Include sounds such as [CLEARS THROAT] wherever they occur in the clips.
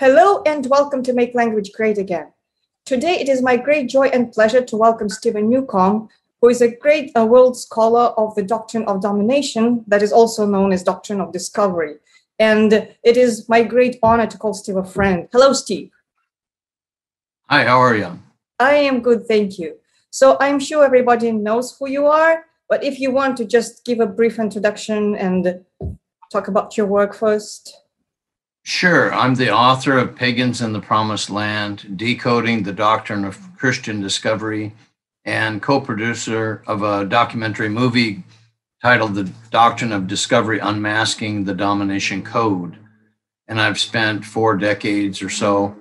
Hello and welcome to Make Language Great Again. Today it is my great joy and pleasure to welcome Stephen Newcomb, who is a great uh, world scholar of the doctrine of domination that is also known as doctrine of discovery. And it is my great honor to call Steve a friend. Hello, Steve. Hi, how are you? I am good, thank you. So I'm sure everybody knows who you are, but if you want to just give a brief introduction and talk about your work first. Sure. I'm the author of Pagans in the Promised Land, Decoding the Doctrine of Christian Discovery, and co producer of a documentary movie titled The Doctrine of Discovery Unmasking the Domination Code. And I've spent four decades or so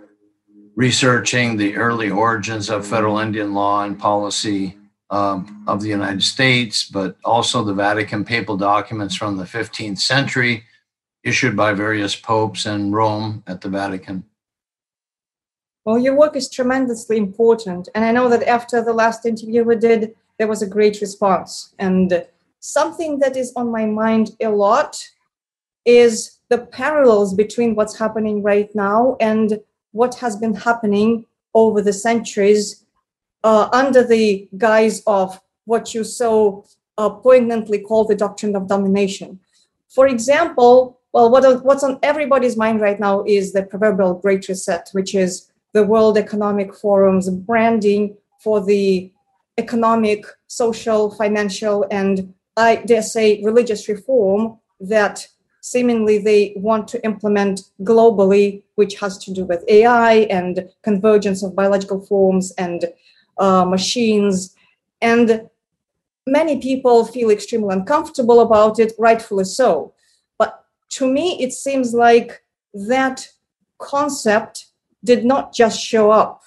researching the early origins of federal Indian law and policy um, of the United States, but also the Vatican papal documents from the 15th century issued by various popes in Rome at the Vatican. Well, your work is tremendously important. And I know that after the last interview we did, there was a great response. And something that is on my mind a lot is the parallels between what's happening right now and what has been happening over the centuries uh, under the guise of what you so uh, poignantly call the doctrine of domination. For example, well, what, what's on everybody's mind right now is the proverbial Great Reset, which is the World Economic Forum's branding for the economic, social, financial, and I dare say religious reform that seemingly they want to implement globally, which has to do with AI and convergence of biological forms and uh, machines. And many people feel extremely uncomfortable about it, rightfully so. To me, it seems like that concept did not just show up.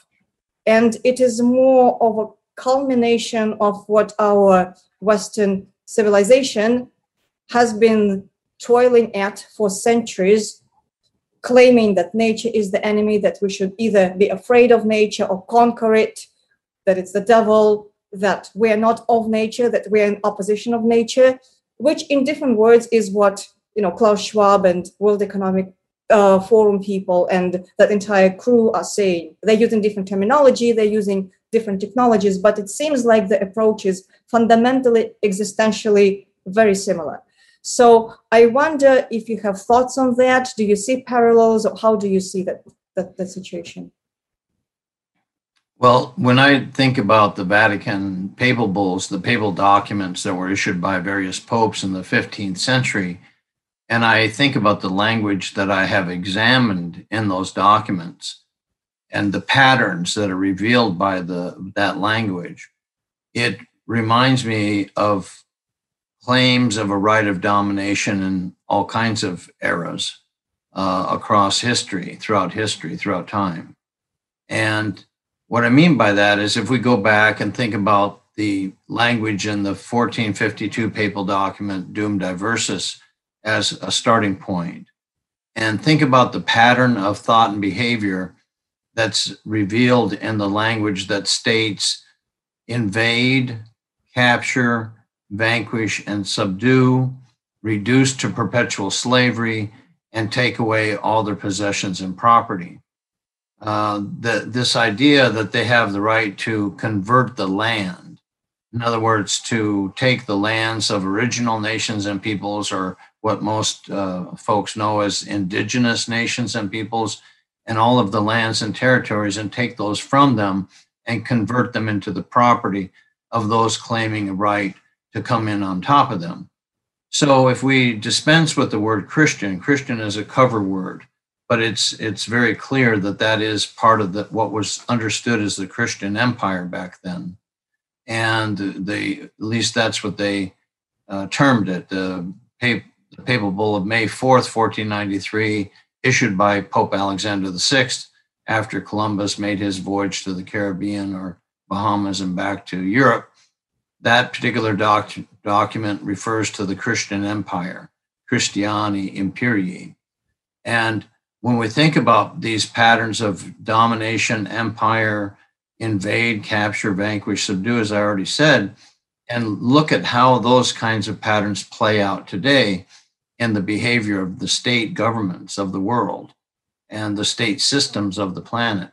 And it is more of a culmination of what our Western civilization has been toiling at for centuries, claiming that nature is the enemy, that we should either be afraid of nature or conquer it, that it's the devil, that we are not of nature, that we are in opposition of nature, which in different words is what you know Klaus Schwab and World Economic uh, Forum people and that entire crew are saying. They're using different terminology, they're using different technologies, but it seems like the approach is fundamentally, existentially very similar. So I wonder if you have thoughts on that. Do you see parallels, or how do you see that that, that situation? Well, when I think about the Vatican papal bulls, the papal documents that were issued by various popes in the 15th century, and I think about the language that I have examined in those documents and the patterns that are revealed by the that language, it reminds me of claims of a right of domination in all kinds of eras uh, across history, throughout history, throughout time. And what I mean by that is if we go back and think about the language in the 1452 papal document, Dum Diversas, as a starting point, and think about the pattern of thought and behavior that's revealed in the language that states invade, capture, vanquish, and subdue, reduce to perpetual slavery, and take away all their possessions and property uh, the, this idea that they have the right to convert the land. In other words, to take the lands of original nations and peoples, or what most uh, folks know as indigenous nations and peoples, and all of the lands and territories, and take those from them and convert them into the property of those claiming a right to come in on top of them. So if we dispense with the word Christian, Christian is a cover word but it's it's very clear that that is part of the, what was understood as the Christian empire back then, and they at least that's what they uh, termed it. The, the papal bull of May fourth, fourteen ninety three, issued by Pope Alexander VI after Columbus made his voyage to the Caribbean or Bahamas and back to Europe. That particular doc- document refers to the Christian empire, Christiani Imperii. And when we think about these patterns of domination, empire, invade, capture, vanquish, subdue, as I already said, and look at how those kinds of patterns play out today in the behavior of the state governments of the world and the state systems of the planet.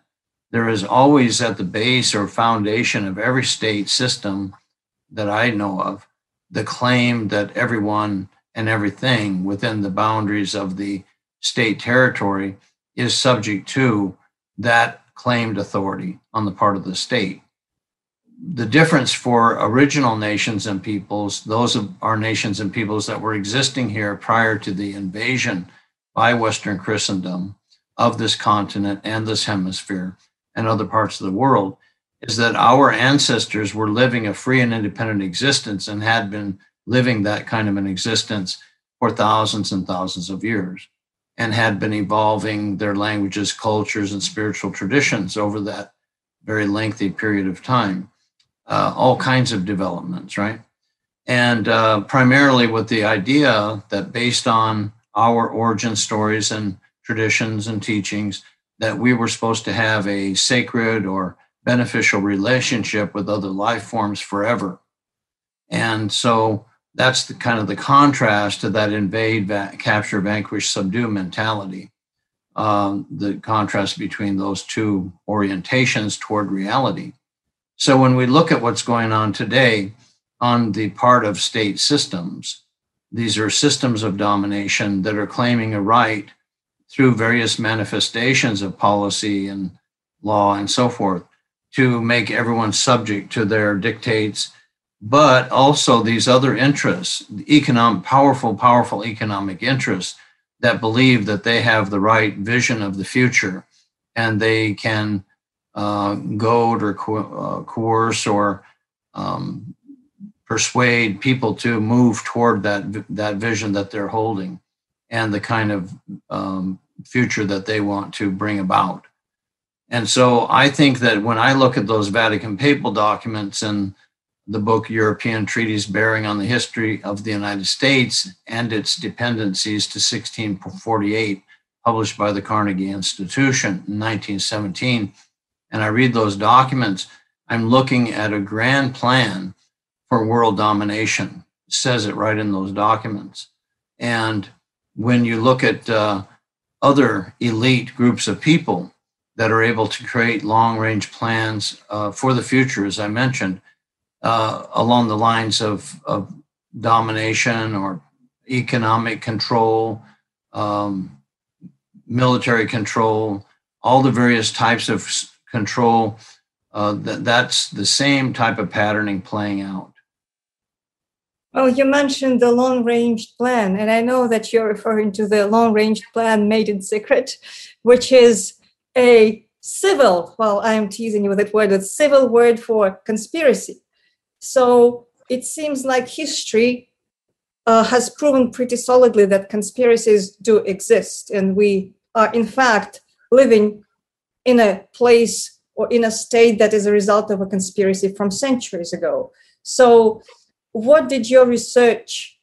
There is always at the base or foundation of every state system that I know of the claim that everyone and everything within the boundaries of the state territory is subject to that claimed authority on the part of the state. The difference for original nations and peoples, those of our nations and peoples that were existing here prior to the invasion by Western Christendom of this continent and this hemisphere and other parts of the world, is that our ancestors were living a free and independent existence and had been living that kind of an existence for thousands and thousands of years and had been evolving their languages, cultures, and spiritual traditions over that very lengthy period of time. Uh, all kinds of developments, right? And uh, primarily with the idea that based on our origin stories and traditions and teachings, that we were supposed to have a sacred or beneficial relationship with other life forms forever. And so that's the kind of the contrast to that invade, va- capture, vanquish, subdue mentality. Um, the contrast between those two orientations toward reality. So when we look at what's going on today on the part of state systems, these are systems of domination that are claiming a right through various manifestations of policy and law and so forth to make everyone subject to their dictates but also these other interests, economic, powerful, powerful economic interests that believe that they have the right vision of the future and they can uh, goad or co- uh, coerce or um, persuade people to move toward that that vision that they're holding and the kind of um, future that they want to bring about. And so I think that when I look at those Vatican papal documents and the book European Treaties Bearing on the History of the United States and its Dependencies to 1648, published by the Carnegie Institution in 1917. And I read those documents, I'm looking at a grand plan for world domination. It says it right in those documents. And when you look at uh, other elite groups of people that are able to create long range plans uh, for the future, as I mentioned, uh, along the lines of, of domination or economic control, um, military control, all the various types of control. Uh, that, that's the same type of patterning playing out. Oh, you mentioned the long range plan, and I know that you're referring to the long range plan made in secret, which is a civil, well, I'm teasing you with that word, a civil word for conspiracy. So it seems like history uh, has proven pretty solidly that conspiracies do exist. And we are, in fact, living in a place or in a state that is a result of a conspiracy from centuries ago. So, what did your research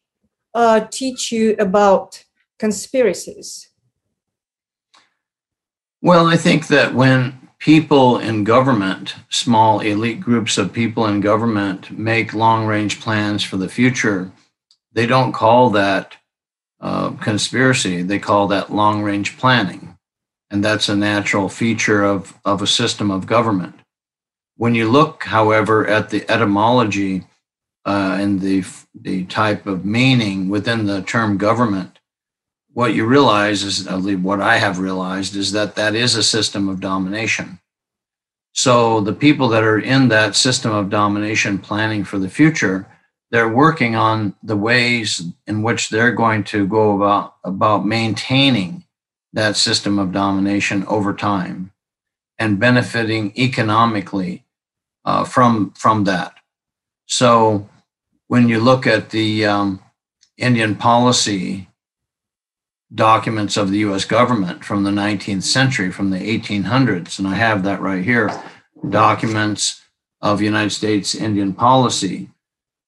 uh, teach you about conspiracies? Well, I think that when people in government, small elite groups of people in government, make long range plans for the future, they don't call that uh, conspiracy. They call that long range planning. And that's a natural feature of, of a system of government. When you look, however, at the etymology uh, and the, the type of meaning within the term government, what you realize is, at least what I have realized, is that that is a system of domination. So the people that are in that system of domination planning for the future, they're working on the ways in which they're going to go about, about maintaining that system of domination over time and benefiting economically uh, from, from that. So when you look at the um, Indian policy documents of the US government from the 19th century, from the 1800s, and I have that right here documents of United States Indian policy,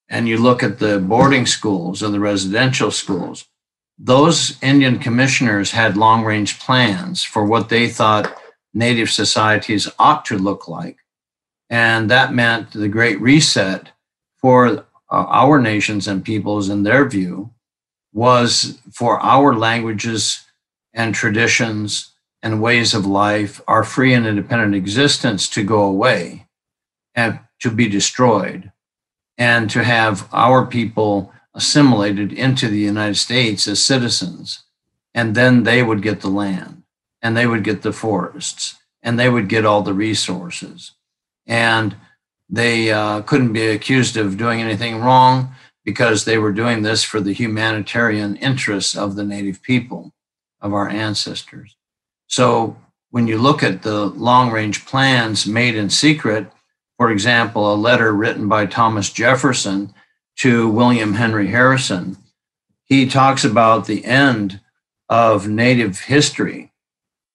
and you look at the boarding schools and the residential schools, those Indian commissioners had long range plans for what they thought Native societies ought to look like. And that meant the Great Reset for uh, our nations and peoples, in their view, was for our languages and traditions and ways of life, our free and independent existence to go away and to be destroyed, and to have our people assimilated into the United States as citizens. And then they would get the land and they would get the forests and they would get all the resources. And they uh, couldn't be accused of doing anything wrong because they were doing this for the humanitarian interests of the native people, of our ancestors. So when you look at the long range plans made in secret, for example, a letter written by Thomas Jefferson to William Henry Harrison, he talks about the end of Native history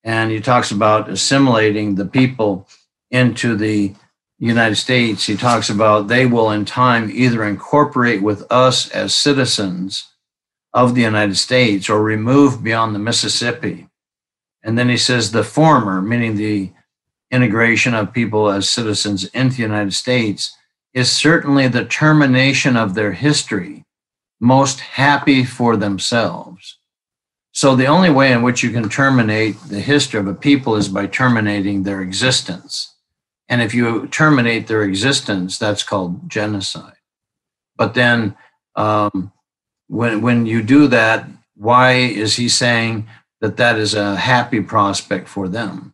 and he talks about assimilating the people into the United States. He talks about they will in time either incorporate with us as citizens of the United States or remove beyond the Mississippi. And then he says the former, meaning the integration of people as citizens into the United States, is certainly the termination of their history, most happy for themselves. So the only way in which you can terminate the history of a people is by terminating their existence. And if you terminate their existence, that's called genocide. But then um, when, when you do that, why is he saying that that is a happy prospect for them?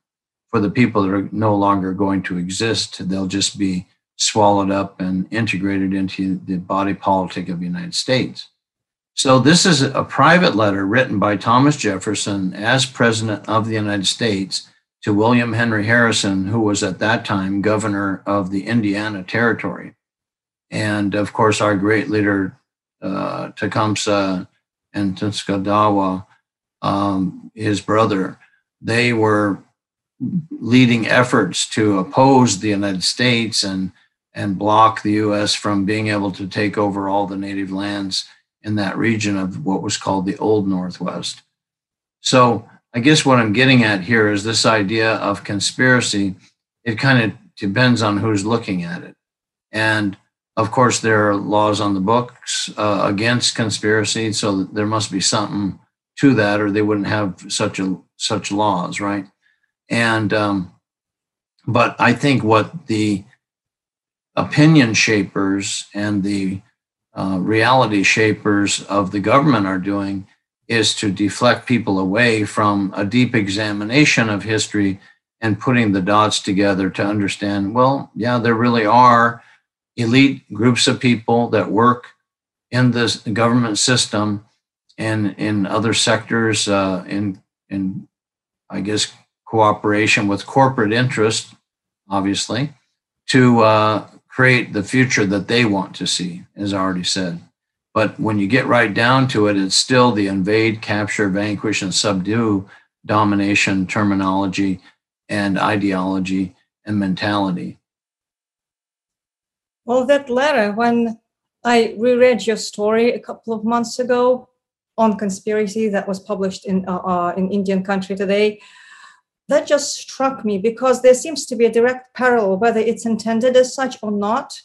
For the people that are no longer going to exist, they'll just be swallowed up and integrated into the body politic of the United States. So, this is a private letter written by Thomas Jefferson as President of the United States to William Henry Harrison, who was at that time governor of the Indiana Territory. And of course, our great leader, uh, Tecumseh and Tenskwatawa, um, his brother, they were leading efforts to oppose the United States and, and block the U.S. from being able to take over all the native lands in that region of what was called the Old Northwest. So I guess what I'm getting at here is this idea of conspiracy. It kind of depends on who's looking at it. And of course, there are laws on the books uh, against conspiracy, so there must be something to that, or they wouldn't have such a such laws, right? And um, but I think what the opinion shapers and the uh, reality shapers of the government are doing is to deflect people away from a deep examination of history and putting the dots together to understand well, yeah, there really are elite groups of people that work in this government system and in other sectors uh, in in I guess cooperation with corporate interest, obviously, to uh, create the future that they want to see, as I already said. But when you get right down to it, it's still the invade, capture, vanquish, and subdue domination terminology and ideology and mentality. Well, that letter, when I reread your story a couple of months ago on conspiracy that was published in uh, uh, in Indian Country Today, that just struck me because there seems to be a direct parallel, whether it's intended as such or not,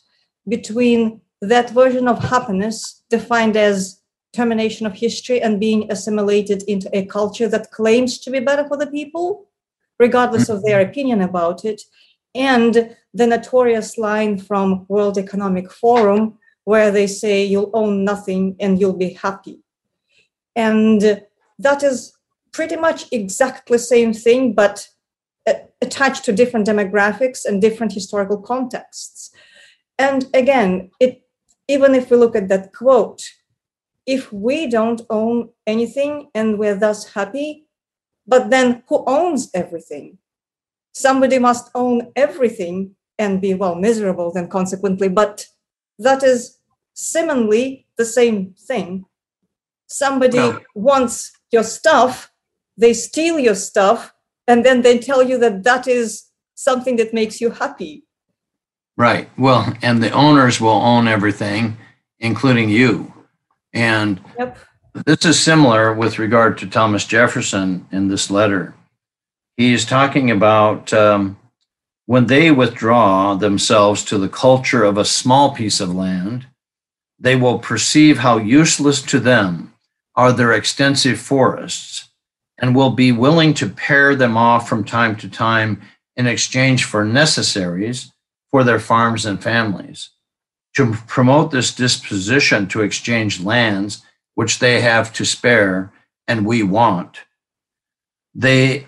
between that version of happiness defined as termination of history and being assimilated into a culture that claims to be better for the people, regardless of their opinion about it, and the notorious line from World Economic Forum where they say you'll own nothing and you'll be happy. And that is pretty much exactly the same thing, but uh, attached to different demographics and different historical contexts. And again, it even if we look at that quote, if we don't own anything and we're thus happy, but then who owns everything? Somebody must own everything and be well miserable then consequently, but that is seemingly the same thing. Somebody no. wants your stuff they steal your stuff and then they tell you that that is something that makes you happy. Right. Well and the owners will own everything including you. And yep. this is similar with regard to thomas jefferson in this letter. He is talking about um, when they withdraw themselves to the culture of a small piece of land they will perceive how useless to them are their extensive forests and will be willing to pare them off from time to time in exchange for necessaries for their farms and families. To promote this disposition to exchange lands which they have to spare and we want, they,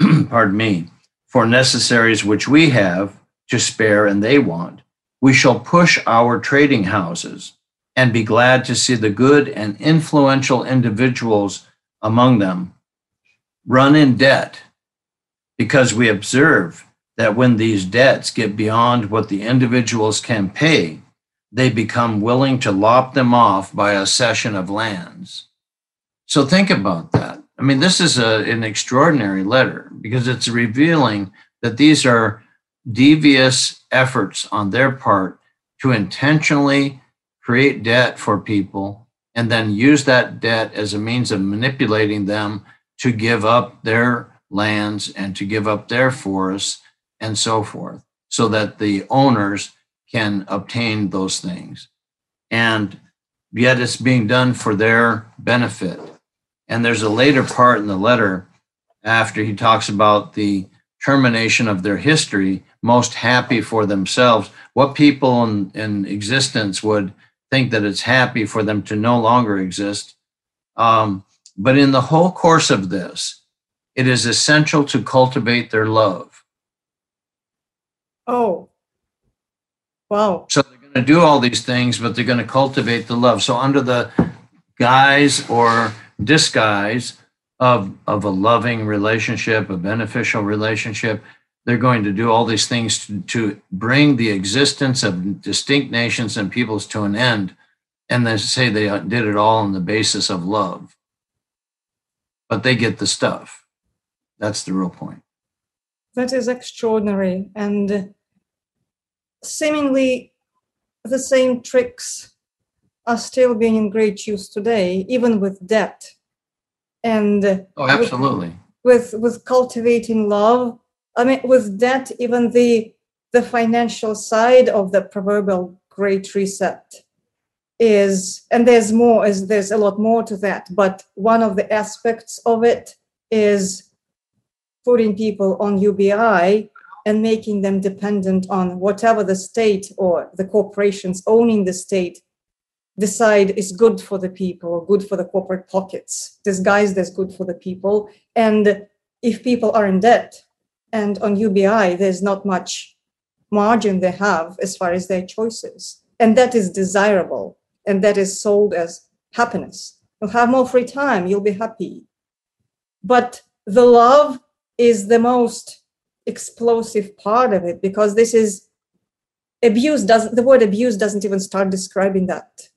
[CLEARS THROAT] pardon me, for necessaries which we have to spare and they want, we shall push our trading houses and be glad to see the good and influential individuals among them run in debt because we observe that when these debts get beyond what the individuals can pay, they become willing to lop them off by a cession of lands. So think about that. I mean, this is a, an extraordinary letter because it's revealing that these are devious efforts on their part to intentionally create debt for people and then use that debt as a means of manipulating them to give up their lands and to give up their forests and so forth so that the owners can obtain those things and yet it's being done for their benefit and there's a later part in the letter after he talks about the termination of their history most happy for themselves what people in, in existence would think that it's happy for them to no longer exist. Um, but in the whole course of this, it is essential to cultivate their love. Oh, wow. So they're going to do all these things, but they're going to cultivate the love. So, under the guise or disguise of, of a loving relationship, a beneficial relationship, they're going to do all these things to, to bring the existence of distinct nations and peoples to an end. And they say they did it all on the basis of love. But they get the stuff. That's the real point. That is extraordinary. And seemingly the same tricks are still being in great use today, even with debt. And oh, absolutely. With, with, with cultivating love I mean, with debt, even the the financial side of the proverbial great reset is, and there's more, is there's a lot more to that, but one of the aspects of it is putting people on UBI and making them dependent on whatever the state or the corporations owning the state decide is good for the people, or good for the corporate pockets, disguised as good for the people. And if people are in debt, and on UBI, there's not much margin they have as far as their choices. And that is desirable. And that is sold as happiness. You'll have more free time, you'll be happy. But the love is the most explosive part of it because this is abuse doesn't the word abuse doesn't even start describing that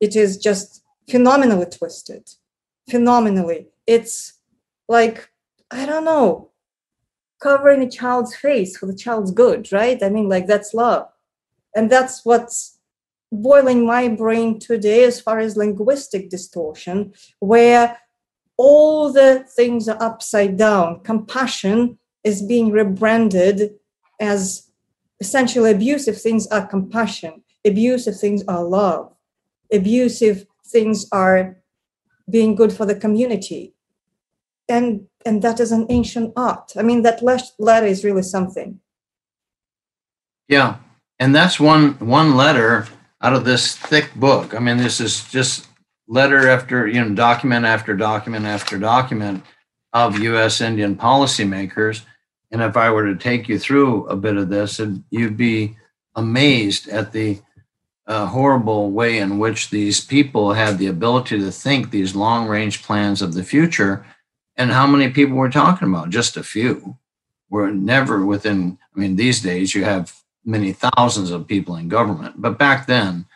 it is just phenomenally twisted phenomenally it's like i don't know covering a child's face for the child's good, right? I mean, like that's love. And that's what's boiling my brain today as far as linguistic distortion, where all the things are upside down. Compassion is being rebranded as essentially abusive things are compassion, abusive things are love, abusive things are being good for the community. And and that is an ancient art. I mean, that letter is really something. Yeah, and that's one one letter out of this thick book. I mean, this is just letter after you know document after document after document of U.S. Indian policymakers. And if I were to take you through a bit of this, you'd be amazed at the uh, horrible way in which these people had the ability to think these long range plans of the future and how many people we're talking about? Just a few. We're never within, I mean, these days you have many thousands of people in government, but back then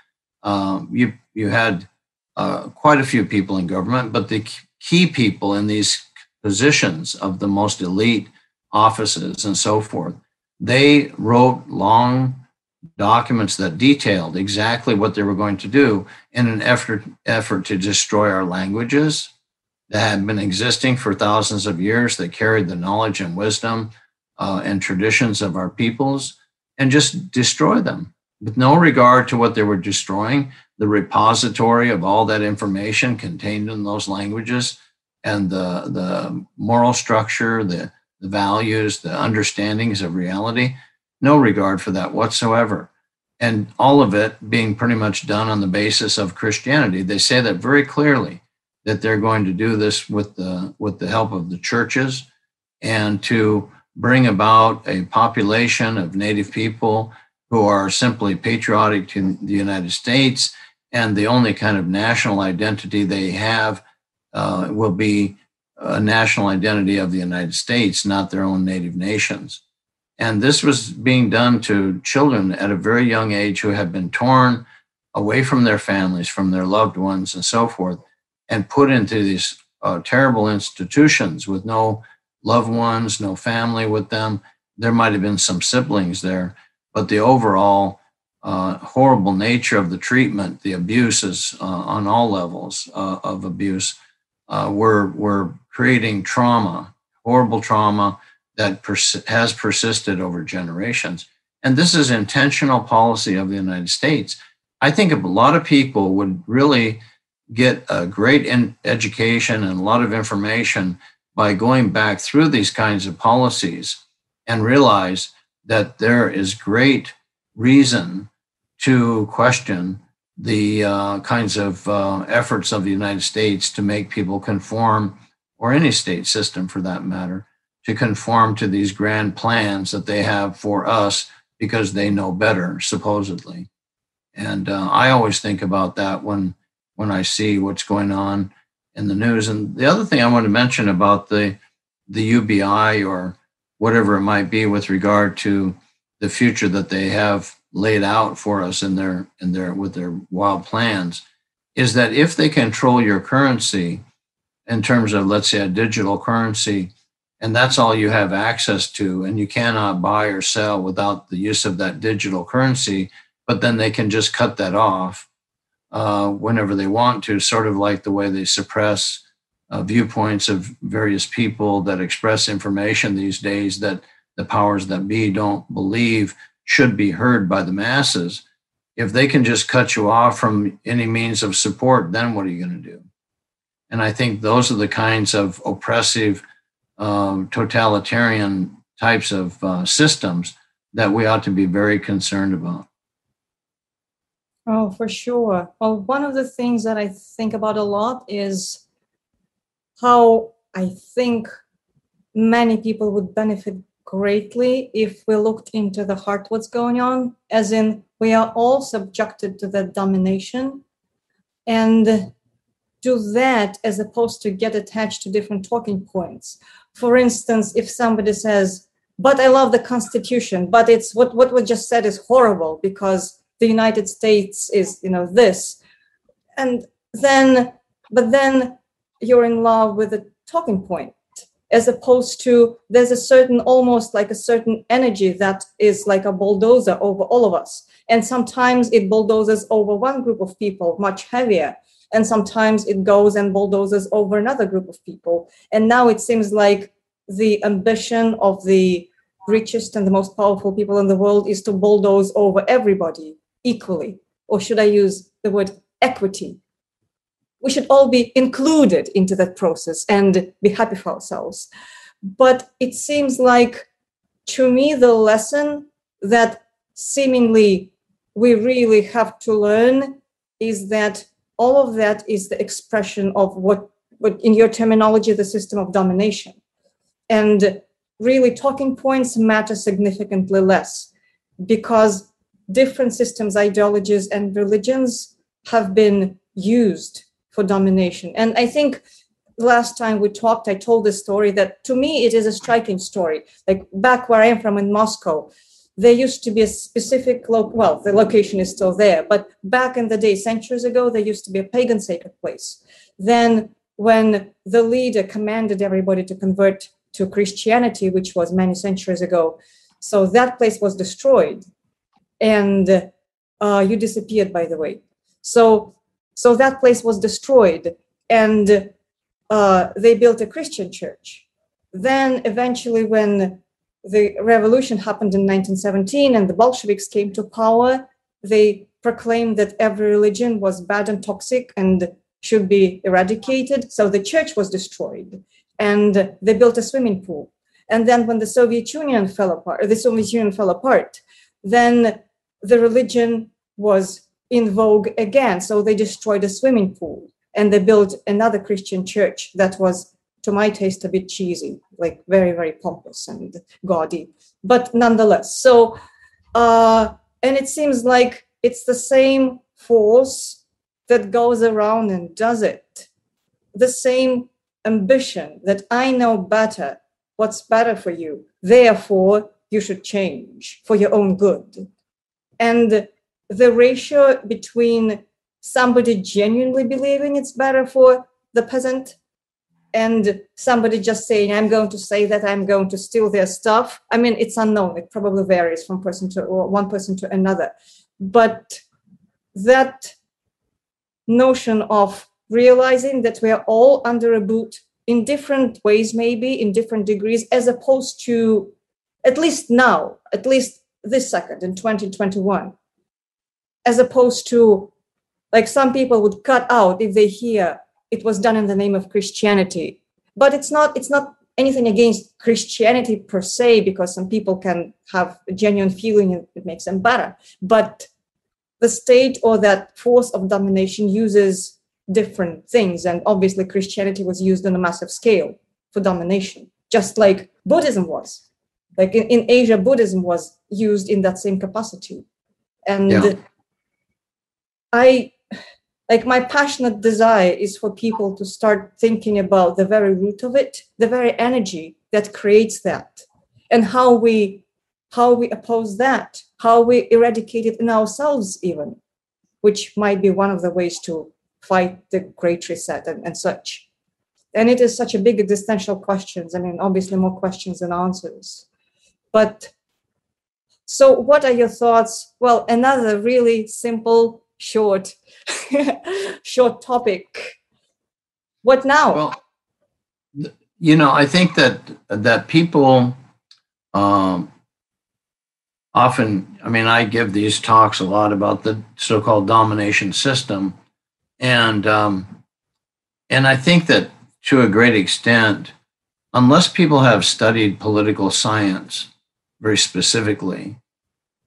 um, you, you had uh, quite a few people in government, but the key people in these positions of the most elite offices and so forth, they wrote long documents that detailed exactly what they were going to do in an effort effort to destroy our languages, that had been existing for thousands of years that carried the knowledge and wisdom uh, and traditions of our peoples and just destroy them with no regard to what they were destroying. The repository of all that information contained in those languages and the, the moral structure, the, the values, the understandings of reality. No regard for that whatsoever. And all of it being pretty much done on the basis of Christianity. They say that very clearly that they're going to do this with the with the help of the churches and to bring about a population of native people who are simply patriotic to the United States and the only kind of national identity they have uh, will be a national identity of the United States, not their own native nations. And this was being done to children at a very young age who had been torn away from their families, from their loved ones, and so forth, and put into these uh, terrible institutions with no loved ones, no family with them. There might have been some siblings there, but the overall uh, horrible nature of the treatment, the abuses uh, on all levels uh, of abuse, uh, were, were creating trauma, horrible trauma that pers- has persisted over generations. And this is intentional policy of the United States. I think a lot of people would really get a great education and a lot of information by going back through these kinds of policies and realize that there is great reason to question the uh, kinds of uh, efforts of the United States to make people conform, or any state system for that matter, to conform to these grand plans that they have for us because they know better, supposedly. And uh, I always think about that when when I see what's going on in the news. And the other thing I want to mention about the the UBI or whatever it might be with regard to the future that they have laid out for us in their in their with their wild plans is that if they control your currency in terms of let's say a digital currency and that's all you have access to and you cannot buy or sell without the use of that digital currency but then they can just cut that off uh, whenever they want to sort of like the way they suppress uh, viewpoints of various people that express information these days that the powers that be don't believe should be heard by the masses. If they can just cut you off from any means of support, then what are you going to do? And I think those are the kinds of oppressive, um, totalitarian types of uh, systems that we ought to be very concerned about. Oh, for sure. Well, one of the things that I think about a lot is how I think many people would benefit greatly if we looked into the heart what's going on as in we are all subjected to that domination and do that as opposed to get attached to different talking points for instance if somebody says but i love the constitution but it's what what we just said is horrible because the united states is you know this. And then but then you're in love with a talking point as opposed to there's a certain almost like a certain energy that is like a bulldozer over all of us. And sometimes it bulldozes over one group of people much heavier. And sometimes it goes and bulldozes over another group of people. And now it seems like the ambition of the richest and the most powerful people in the world is to bulldoze over everybody equally or should i use the word equity we should all be included into that process and be happy for ourselves. But it seems like, to me, the lesson that seemingly we really have to learn is that all of that is the expression of what, what in your terminology, the system of domination. And really, talking points matter significantly less because different systems, ideologies, and religions have been used for domination. And I think last time we talked, I told this story that to me it is a striking story. Like back where I am from in Moscow, there used to be a specific lo- well, the location is still there, but back in the day, centuries ago, there used to be a pagan sacred place. Then when the leader commanded everybody to convert to Christianity, which was many centuries ago, so that place was destroyed, and uh, you disappeared, by the way. So so that place was destroyed and uh, they built a Christian church. Then eventually, when the revolution happened in 1917 and the Bolsheviks came to power, they proclaimed that every religion was bad and toxic and should be eradicated. So the church was destroyed and they built a swimming pool. And then when the Soviet Union fell apart, the Soviet Union fell apart, then the religion was in vogue again. So they destroyed a swimming pool and they built another Christian church that was, to my taste, a bit cheesy, like very, very pompous and gaudy, but nonetheless. So, uh, and it seems like it's the same force that goes around and does it. The same ambition that I know better what's better for you. Therefore, you should change for your own good. And the ratio between somebody genuinely believing it's better for the peasant and somebody just saying i'm going to say that i'm going to steal their stuff. I mean it's unknown. It probably varies from person to one person to another. But that notion of realizing that we are all under a boot in different ways, maybe in different degrees, as opposed to at least now, at least this second in 2021, as opposed to like some people would cut out if they hear it was done in the name of Christianity. But it's not, it's not anything against Christianity per se, because some people can have a genuine feeling and it makes them better. But the state or that force of domination uses different things. And obviously, Christianity was used on a massive scale for domination, just like Buddhism was. Like in, in Asia, Buddhism was used in that same capacity. And yeah. I like my passionate desire is for people to start thinking about the very root of it, the very energy that creates that, and how we how we oppose that, how we eradicate it in ourselves, even, which might be one of the ways to fight the Great Reset and, and such. And it is such a big existential questions. I mean, obviously more questions than answers. But so what are your thoughts? Well, another really simple, short, [LAUGHS] short topic. What now? Well, you know, I think that that people um, often, I mean, I give these talks a lot about the so-called domination system, and um, and I think that to a great extent, unless people have studied political science very specifically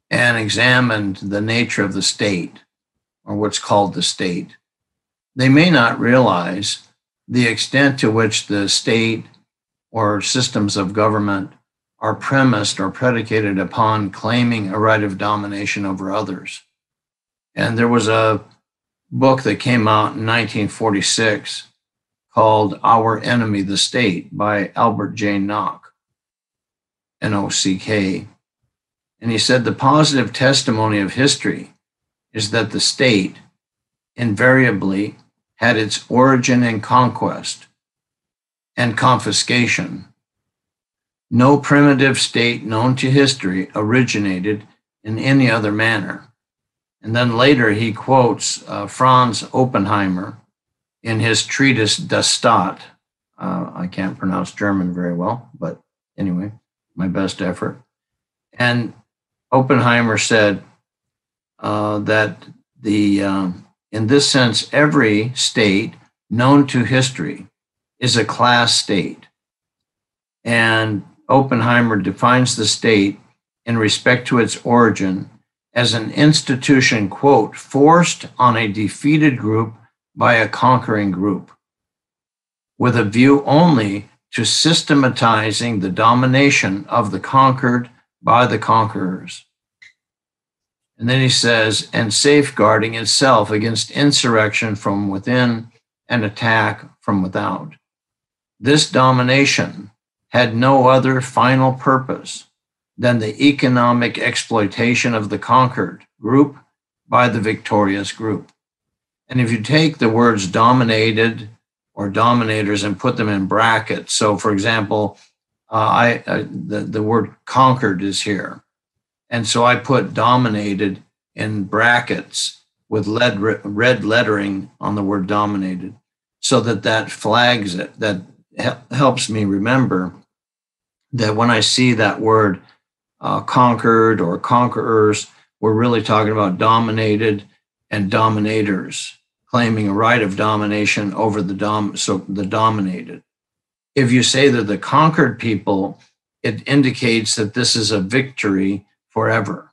and examined the nature of the state or what's called the state, they may not realize the extent to which the state or systems of government are premised or predicated upon claiming a right of domination over others. And there was a book that came out in 1946 called Our Enemy, the State by Albert J. Nock, N O C K. And he said the positive testimony of history is that the state invariably had its origin in conquest and confiscation. No primitive state known to history originated in any other manner. And then later he quotes uh, Franz Oppenheimer in his treatise Das Staat. Uh, I can't pronounce German very well, but anyway, my best effort. And Oppenheimer said uh, that the um, in this sense, every state known to history is a class state. And Oppenheimer defines the state in respect to its origin as an institution, quote, forced on a defeated group by a conquering group, with a view only to systematizing the domination of the conquered by the conquerors. And then he says, and safeguarding itself against insurrection from within and attack from without. This domination had no other final purpose than the economic exploitation of the conquered group by the victorious group. And if you take the words dominated or dominators and put them in brackets, so for example, uh, I uh, the, the word conquered is here. And so I put dominated in brackets with lead, red lettering on the word dominated so that that flags it, that helps me remember that when I see that word uh, conquered or conquerors. We're really talking about dominated and dominators, claiming a right of domination over the dom so the dominated. If you say that the conquered people, it indicates that this is a victory forever.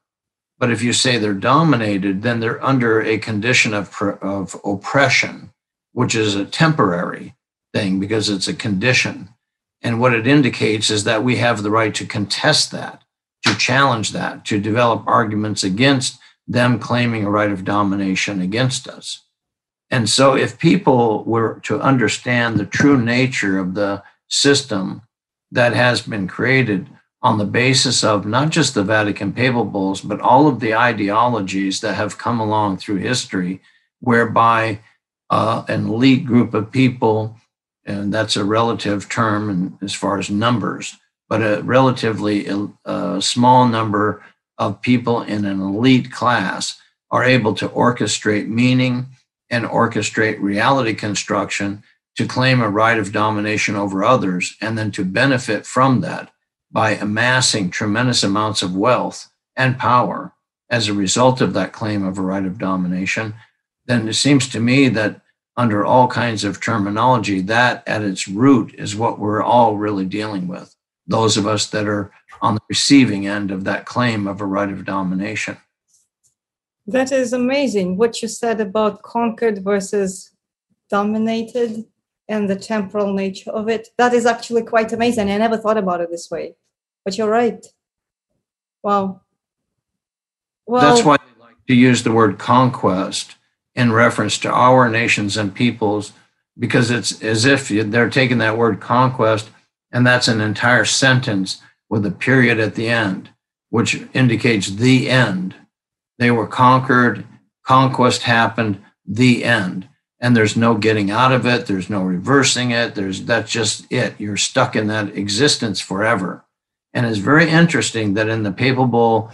But if you say they're dominated, then they're under a condition of, of oppression, which is a temporary thing because it's a condition. And what it indicates is that we have the right to contest that, to challenge that, to develop arguments against them claiming a right of domination against us. And so, if people were to understand the true nature of the system that has been created on the basis of not just the Vatican papal bulls, but all of the ideologies that have come along through history, whereby uh, an elite group of people, and that's a relative term in, as far as numbers, but a relatively uh, small number of people in an elite class are able to orchestrate meaning and orchestrate reality construction to claim a right of domination over others and then to benefit from that by amassing tremendous amounts of wealth and power as a result of that claim of a right of domination, then it seems to me that under all kinds of terminology, that at its root is what we're all really dealing with. Those of us that are on the receiving end of that claim of a right of domination. That is amazing what you said about conquered versus dominated and the temporal nature of it. That is actually quite amazing. I never thought about it this way, but you're right. Wow. Well, That's why they like to use the word conquest in reference to our nations and peoples, because it's as if they're taking that word conquest and that's an entire sentence with a period at the end, which indicates the end. They were conquered, conquest happened, the end. And there's no getting out of it. There's no reversing it. There's that's just it. You're stuck in that existence forever. And it's very interesting that in the papal bull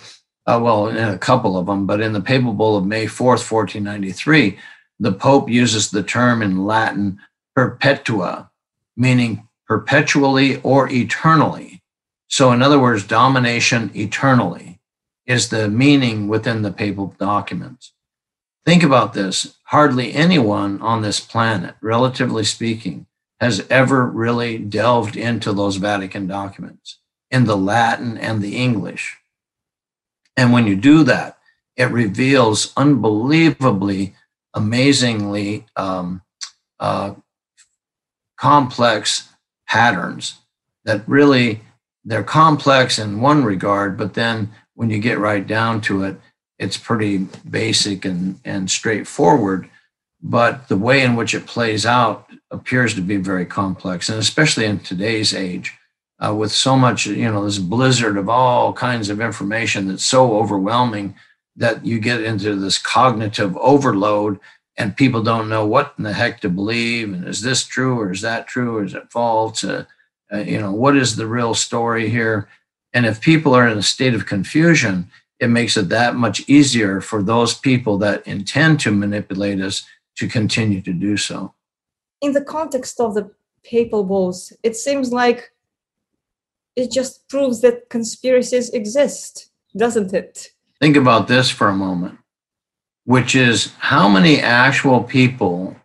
uh, well in a couple of them but in the papal bull of may 4th 1493 the pope uses the term in latin perpetua meaning perpetually or eternally. So in other words domination eternally is the meaning within the papal documents Think about this hardly anyone on this planet, relatively speaking, has ever really delved into those Vatican documents in the Latin and the English. And when you do that, it reveals unbelievably, amazingly um, uh, complex patterns that really they're complex in one regard, but then when you get right down to it, it's pretty basic and, and straightforward, but the way in which it plays out appears to be very complex, and especially in today's age, uh, with so much, you know, this blizzard of all kinds of information that's so overwhelming that you get into this cognitive overload and people don't know what in the heck to believe and is this true or is that true or is it false? Uh, uh, you know what is the real story here and if people are in a state of confusion it makes it that much easier for those people that intend to manipulate us to continue to do so. In the context of the papal bulls, it seems like it just proves that conspiracies exist, doesn't it? Think about this for a moment, which is how many actual people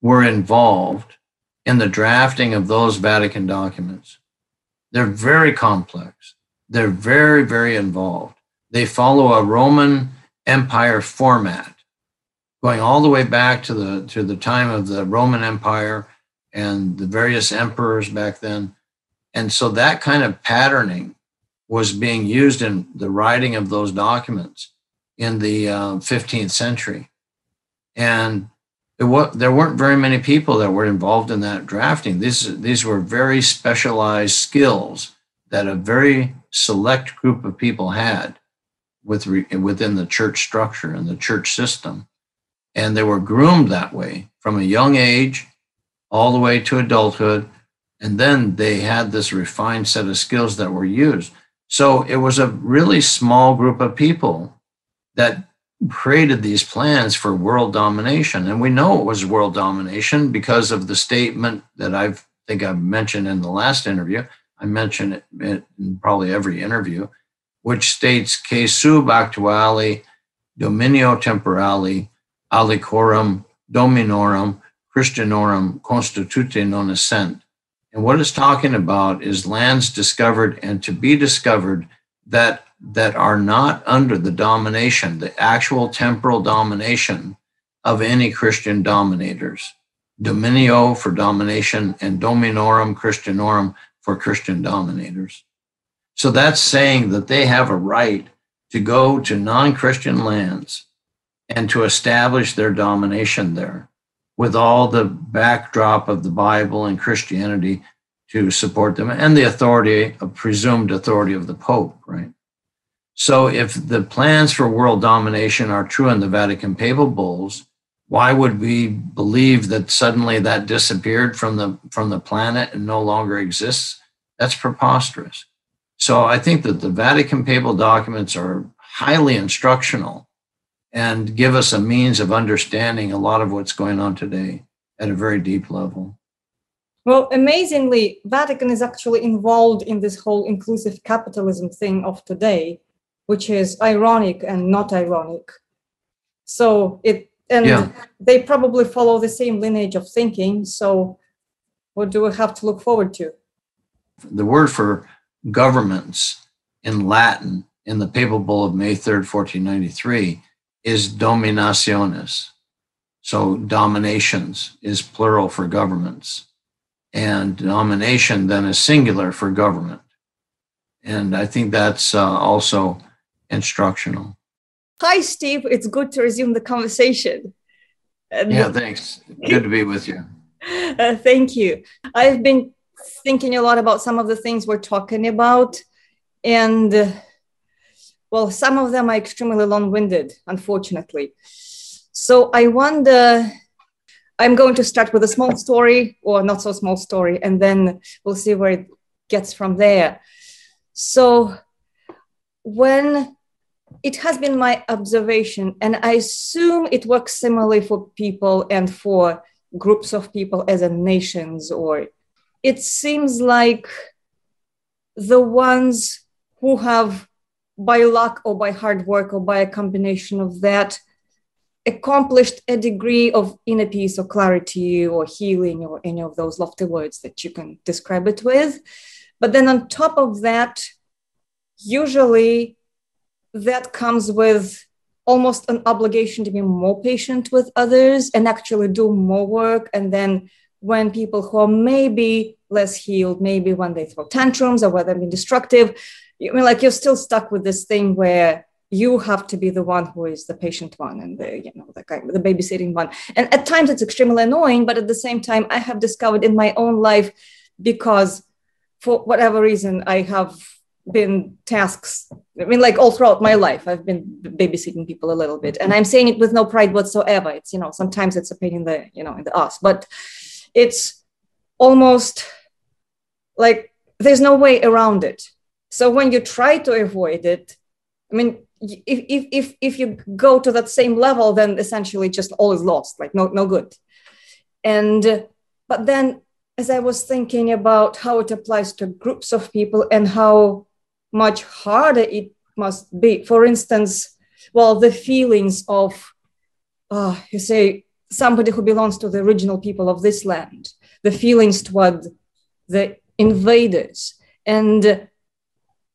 were involved in the drafting of those Vatican documents. They're very complex. They're very, very involved. They follow a Roman Empire format, going all the way back to the to the time of the Roman Empire and the various emperors back then. And so that kind of patterning was being used in the writing of those documents in the uh, 15th century. And was, there weren't very many people that were involved in that drafting. These, these were very specialized skills that a very select group of people had with within the church structure and the church system. And they were groomed that way from a young age all the way to adulthood. And then they had this refined set of skills that were used. So it was a really small group of people that created these plans for world domination. And we know it was world domination because of the statement that I think I've mentioned in the last interview. I mention it in probably every interview which states que sub actuali dominio temporali aliquorum dominorum Christianorum constitute non essent. And what it's talking about is lands discovered and to be discovered that that are not under the domination, the actual temporal domination of any Christian dominators. Dominio for domination and dominorum Christianorum for Christian dominators. So that's saying that they have a right to go to non Christian lands and to establish their domination there with all the backdrop of the Bible and Christianity to support them and the authority, a presumed authority of the Pope, right? So if the plans for world domination are true in the Vatican papal bulls, why would we believe that suddenly that disappeared from the from the planet and no longer exists? That's preposterous. So I think that the Vatican papal documents are highly instructional and give us a means of understanding a lot of what's going on today at a very deep level. Well, amazingly, Vatican is actually involved in this whole inclusive capitalism thing of today, which is ironic and not ironic. So it and yeah. they probably follow the same lineage of thinking. So what do we have to look forward to? The word for governments in Latin in the papal bull of May 3rd, 1493 is dominationis. So dominations is plural for governments. And domination then is singular for government. And I think that's uh, also instructional. Hi, Steve. It's good to resume the conversation. And yeah, thanks. Good to be with you. [LAUGHS] Uh, thank you. I've been thinking a lot about some of the things we're talking about. And uh, well, some of them are extremely long winded, unfortunately. So I wonder. I'm going to start with a small story or not so small story, and then we'll see where it gets from there. So, when it has been my observation, and I assume it works similarly for people and for groups of people as in nations, or it seems like the ones who have by luck or by hard work or by a combination of that accomplished a degree of inner peace or clarity or healing or any of those lofty words that you can describe it with. But then on top of that, usually that comes with almost an obligation to be more patient with others and actually do more work. And then when people who are maybe less healed, maybe when they throw tantrums or when they're being destructive, I mean, like you're still stuck with this thing where you have to be the one who is the patient one and the you know the guy the babysitting one and at times it's extremely annoying but at the same time i have discovered in my own life because for whatever reason i have been tasks i mean like all throughout my life i've been babysitting people a little bit. And i'm saying it with no pride whatsoever. It's you know sometimes it's a pain in the you know in the ass. But it's almost like there's no way around it. So when you try to avoid it, I mean, if if if if you go to that same level, then essentially just all is lost, like no no good. And but then as I was thinking about how it applies to groups of people and how much harder it must be. For instance, well, the feelings of uh, you say somebody who belongs to the original people of this land, the feelings toward the invaders, and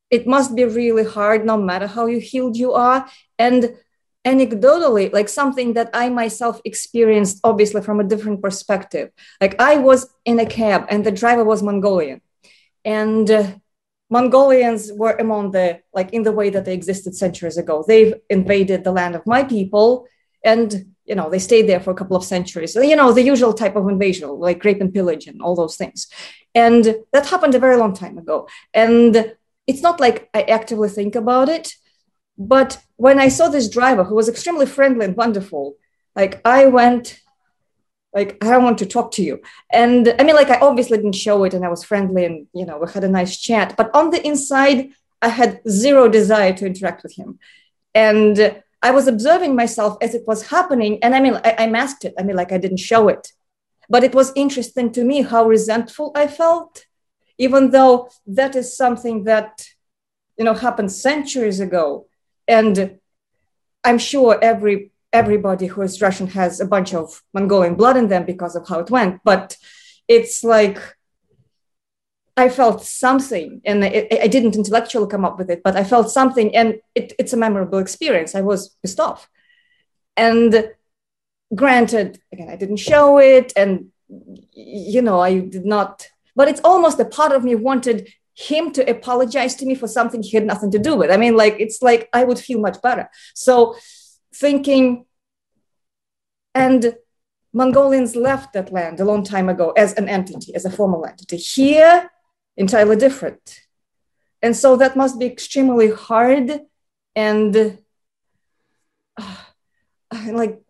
it must be really hard no matter how healed you are. And anecdotally like something that i myself experienced obviously from a different perspective. Like i was in a cab and the driver was mongolian. And uh, mongolians were among the like in the way that they existed centuries ago. They've invaded the land of my people and you know they stayed there for a couple of centuries. You know the usual type of invasion like rape and pillage and all those things. And that happened a very long time ago. And it's not like I actively think about it. But when I saw this driver who was extremely friendly and wonderful, like I went, like, I don't want to talk to you. And I mean, like, I obviously didn't show it and I was friendly and, you know, we had a nice chat. But on the inside, I had zero desire to interact with him. And I was observing myself as it was happening. And I mean, I, I masked it. I mean, like, I didn't show it. But it was interesting to me how resentful I felt even though that is something that you know happened centuries ago and i'm sure every everybody who is Russian has a bunch of Mongolian blood in them because of how it went, but it's like I felt something, and it, I didn't intellectually come up with it, but I felt something, and it, it's a memorable experience. I was pissed off, and granted, again, I didn't show it, and you know, I did not. But it's almost a part of me wanted him to apologize to me for something he had nothing to do with. I mean, like it's like I would feel much better. So thinking, and Mongolians left that land a long time ago as an entity, as a formal entity. Here, entirely different. And so that must be extremely hard and uh, like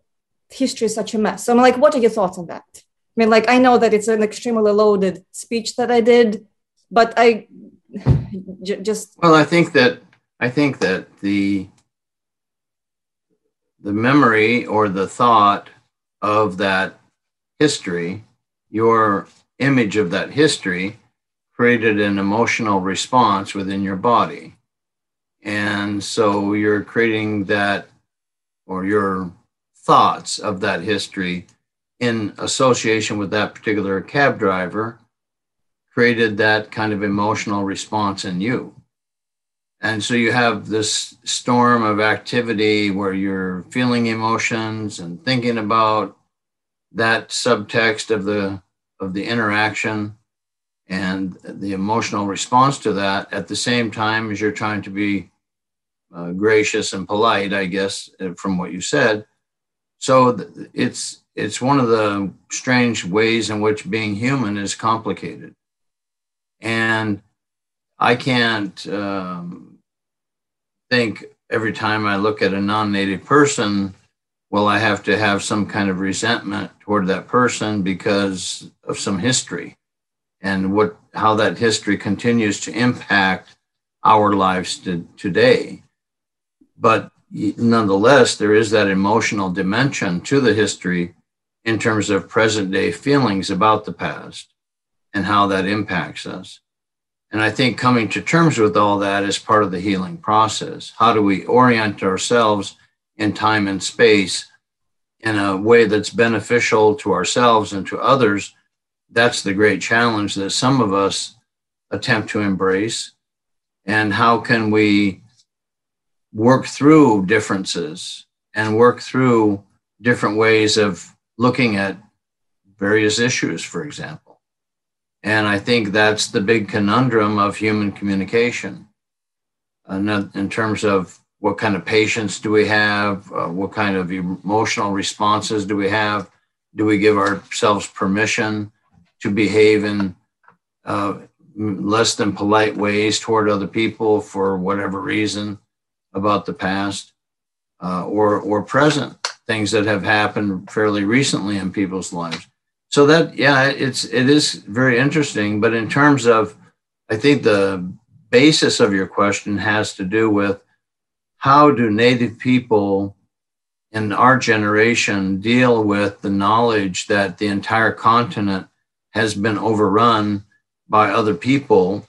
history is such a mess. So I'm like, what are your thoughts on that? I mean, like, I know that it's an extremely loaded speech that I did, but I [SIGHS] j- just. Well, I think that, I think that the, the memory or the thought of that history, your image of that history created an emotional response within your body. And so you're creating that, or your thoughts of that history in association with that particular cab driver created that kind of emotional response in you. And so you have this storm of activity where you're feeling emotions and thinking about that subtext of the of the interaction and the emotional response to that. At the same time as you're trying to be uh, gracious and polite i guess uh, from what you said. So it's it's one of the strange ways in which being human is complicated. And i can't um, think every time I look at a non native person, well, I have to have some kind of resentment toward that person because of some history and what how that history continues to impact our lives to, today. But nonetheless, there is that emotional dimension to the history in terms of present day feelings about the past and how that impacts us. And I think coming to terms with all that is part of the healing process. How do we orient ourselves in time and space in a way that's beneficial to ourselves and to others? That's the great challenge that some of us attempt to embrace. And how can we work through differences and work through different ways of looking at various issues, for example? And I think that's the big conundrum of human communication. In terms of what kind of patience do we have? Uh, what kind of emotional responses do we have? Do we give ourselves permission to behave in uh, less than polite ways toward other people for whatever reason about the past uh, or, or present things that have happened fairly recently in people's lives? So that yeah it's it is very interesting but in terms of i think the basis of your question has to do with how do native people in our generation deal with the knowledge that the entire continent has been overrun by other people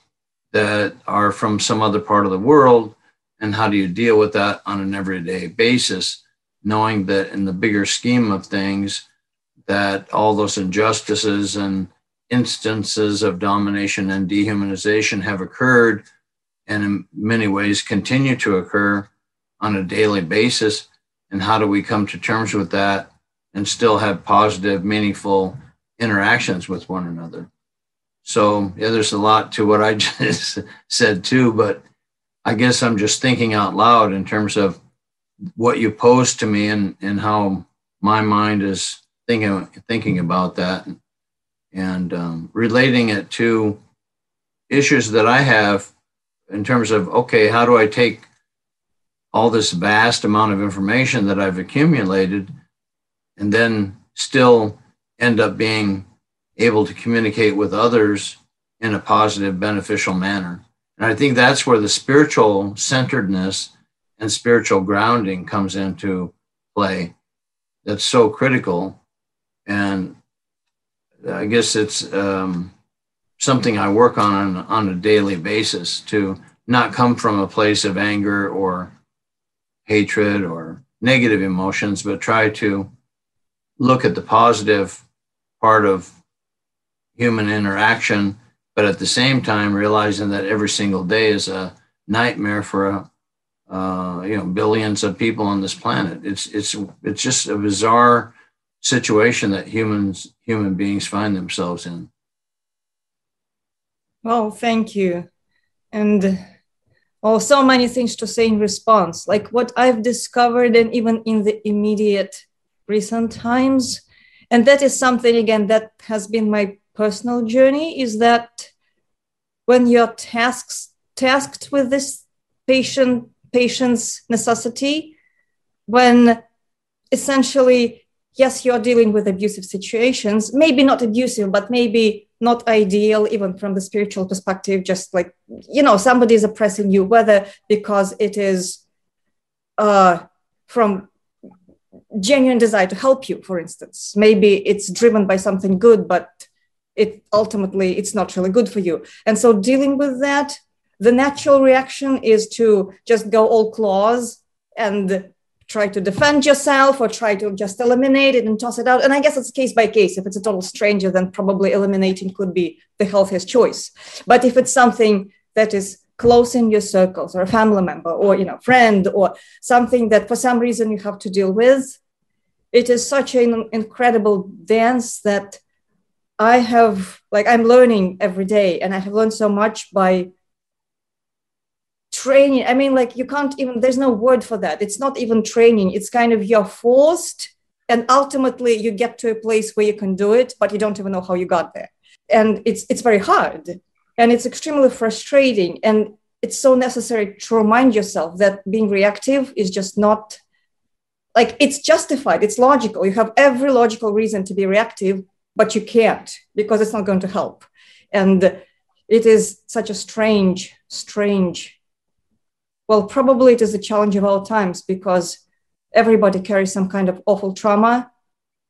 that are from some other part of the world? And how do you deal with that on an everyday basis knowing that in the bigger scheme of things that all those injustices and instances of domination and dehumanization have occurred and in many ways continue to occur on a daily basis. And how do we come to terms with that and still have positive, meaningful interactions with one another? So, yeah, there's a lot to what I [LAUGHS] just said too, but I guess I'm just thinking out loud in terms of what you posed to me and, and how my mind is thinking thinking about that and um, relating it to issues that I have in terms of okay, how do I take all this vast amount of information that I've accumulated and then still end up being able to communicate with others in a positive, beneficial manner. And I think that's where the spiritual centeredness and spiritual grounding comes into play. That's so critical and I guess it's um, something I work on, on on a daily basis to not come from a place of anger or hatred or negative emotions, but try to look at the positive part of human interaction, but at the same time realizing that every single day is a nightmare for a uh, you know billions of people on this planet. It's it's it's just a bizarre situation that humans human beings find themselves in. Well, thank you, and oh, so many things to say in response. Like what I've discovered, and even in the immediate recent times, and that is something again that has been my personal journey is that when you're tasks tasked with this patient patient's necessity when essentially yes you're dealing with abusive situations maybe not abusive but maybe not ideal even from the spiritual perspective just like you know somebody is oppressing you whether because it is uh, from genuine desire to help you for instance. Maybe it's driven by something good but it ultimately it's not really good for you. And so dealing with that the natural reaction is to just go all claws and try to defend yourself or try to just eliminate it and toss it out. And i guess it's case by case. If it's a total stranger then probably eliminating could be the healthiest choice. But if it's something that is close in your circles or a family member or you know friend or something that for some reason you have to deal with it is such an incredible dance that I have like I'm learning every day and I have learned so much by training. I mean, like you can't even there's no word for that. It's not even training. It's kind of you're forced and ultimately you get to a place where you can do it, but you don't even know how you got there. And it's it's very hard and it's extremely frustrating and it's so necessary to remind yourself that being reactive is just not like it's justified it's logical you have every logical reason to be reactive but you can't because it's not going to help. And it is such a strange, strange, well, probably it is a challenge of all times because everybody carries some kind of awful trauma.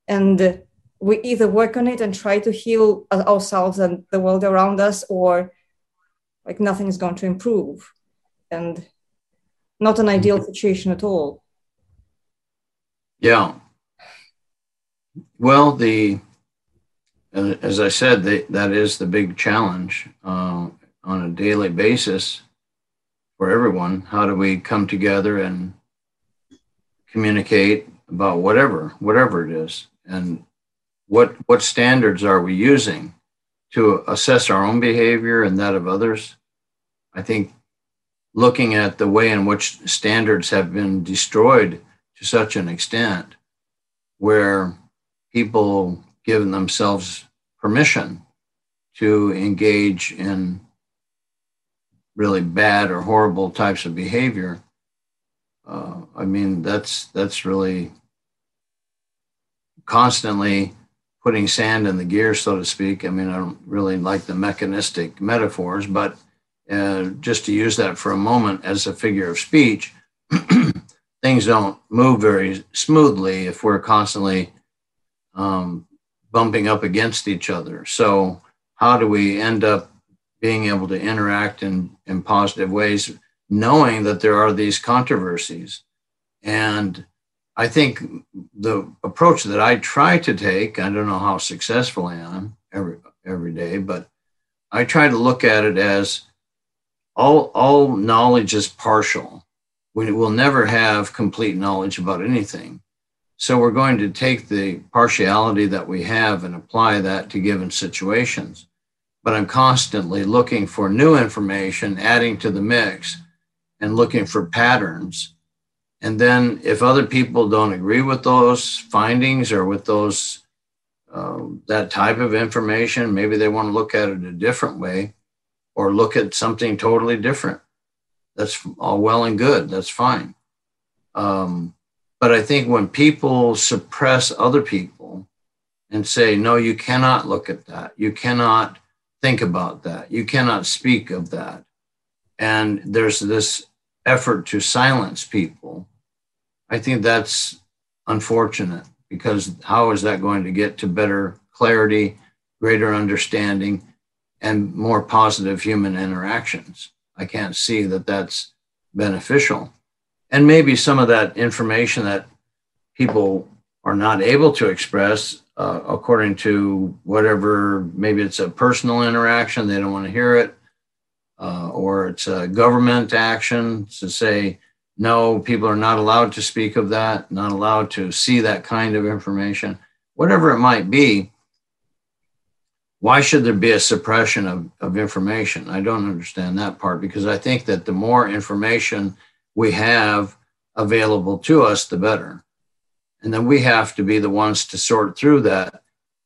And we either work on it and try to heal ourselves and the world around us, or like nothing is going to improve. And not an ideal situation at all. Yeah. Well, the as I said, they, that is the big challenge uh, on a daily basis for everyone. How do we come together and communicate about whatever, whatever it is, and what what standards are we using to assess our own behavior and that of others? I think looking at the way in which standards have been destroyed to such an extent, where people given themselves permission to engage in really bad or horrible types of behavior. Uh, I mean, that's that's really constantly putting sand in the gear, so to speak. I mean, I don't really like the mechanistic metaphors, but uh, just to use that for a moment as a figure of speech, [CLEARS THROAT] things don't move very smoothly if we're constantly um, bumping up against each other. So, how do we end up being able to interact in, in positive ways, knowing that there are these controversies? And I think the approach that I try to take, I don't know how successful I am every, every day, but I try to look at it as all, all knowledge is partial. We will never have complete knowledge about anything. So we're going to take the partiality that we have and apply that to given situations. But I'm constantly looking for new information, adding to the mix, and looking for patterns. And then if other people don't agree with those findings or with those uh, that type of information, maybe they want to look at it a different way or look at something totally different. That's all well and good. That's fine. Um, but I think when people suppress other people and say, no, you cannot look at that, you cannot think about that, you cannot speak of that, and there's this effort to silence people, I think that's unfortunate because how is that going to get to better clarity, greater understanding, and more positive human interactions? I can't see that that's beneficial. and maybe some of that information that people are not able to express uh, according to whatever maybe it's a personal interaction they don't want to hear it uh, or it's a government action to say no people are not allowed to speak of that not allowed to see that kind of information whatever it might be. Why should there be a suppression of, of information? I don't understand that part because i think that the more information we have available to us the better and then we have to be the ones to sort through that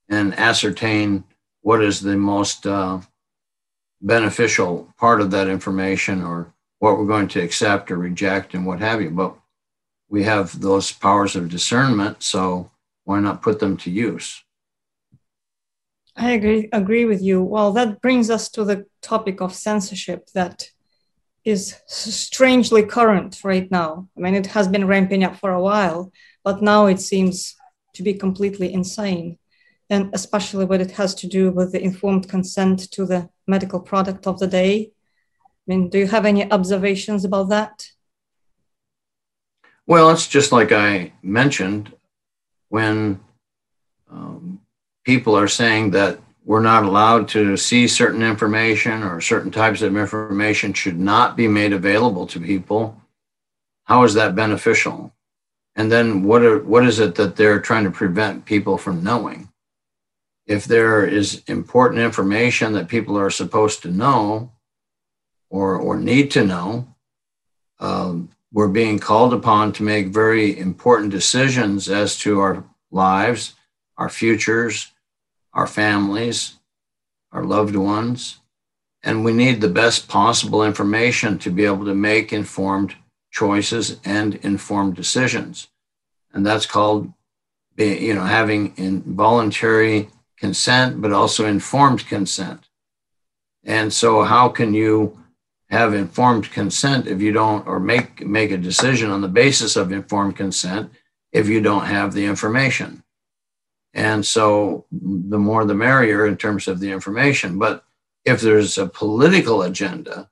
and ascertain what is the most uh, beneficial part of that information or what we're going to accept or reject and what have you. But we have those powers of discernment, so why not put them to use? I agree agree with you. Well, that brings us to the topic of censorship that is strangely current right now. I mean, it has been ramping up for a while, but now it seems to be completely insane. And especially when it has to do with the informed consent to the medical product of the day. I mean, do you have any observations about that? Well, it's just like I mentioned when um, people are saying that we're not allowed to see certain information or certain types of information should not be made available to people. How is that beneficial? And then what are, what is it that they're trying to prevent people from knowing? If there is important information that people are supposed to know or, or need to know, um, we're being called upon to make very important decisions as to our lives, our futures, our families, our loved ones. And we need the best possible information to be able to make informed choices and informed decisions. And that's called, you know, having involuntary consent, but also informed consent. And so, how can you have informed consent if you don't, or make make a decision on the basis of informed consent if you don't have the information? And so, the more the merrier in terms of the information. But if there's a political agenda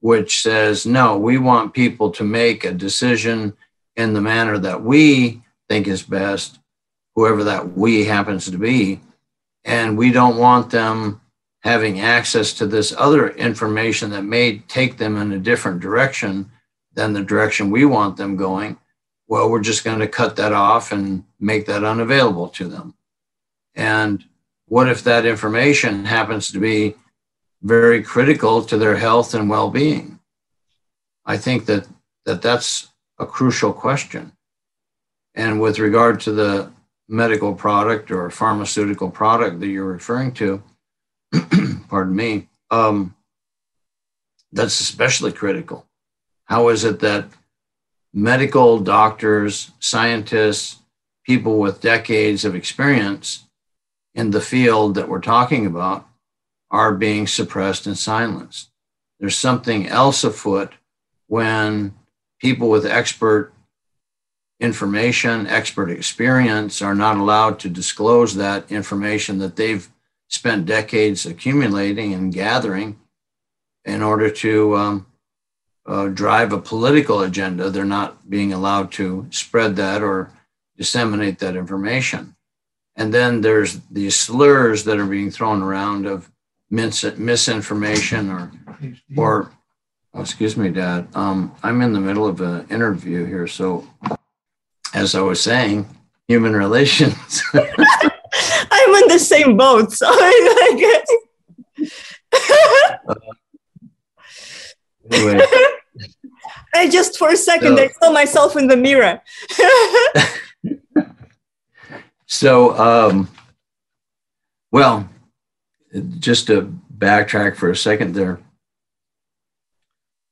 which says, no, we want people to make a decision in the manner that we think is best, whoever that we happens to be. And we don't want them having access to this other information that may take them in a different direction than the direction we want them going. Well, we're just going to cut that off and make that unavailable to them. And what if that information happens to be very critical to their health and well-being. I think that, that that's a crucial question. And with regard to the medical product or pharmaceutical product that you're referring to, [CLEARS THROAT] pardon me, um, that's especially critical. How is it that medical doctors, scientists, people with decades of experience in the field that we're talking about are being suppressed and silenced. There's something else afoot when people with expert information, expert experience are not allowed to disclose that information that they've spent decades accumulating and gathering in order to um, uh, drive a political agenda. They're not being allowed to spread that or disseminate that information. And then there's these slurs that are being thrown around of mis- misinformation or or oh, excuse me, Dad. Um, I'm in the middle of an interview here, so as I was saying, human relations. [LAUGHS] I'm in the same boat, so I guess. uh, anyway. [LAUGHS] I just for a second so, I saw myself in the mirror. [LAUGHS] so, um, well, just to backtrack for a second there,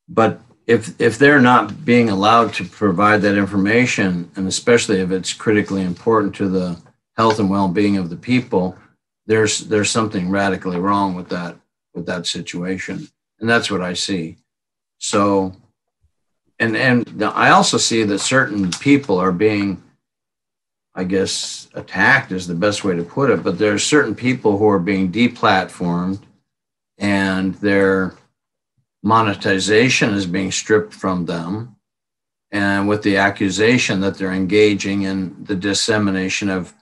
but if if they're not being allowed to provide that information, and especially if it's critically important to the health and well-being of the people, there's there's something radically wrong with that with that situation, and that's what I see. So, and and I also see that certain people are being I guess, attacked is the best way to put it. But there are certain people who are being deplatformed and their monetization is being stripped from them. and with the accusation that they're engaging in the dissemination of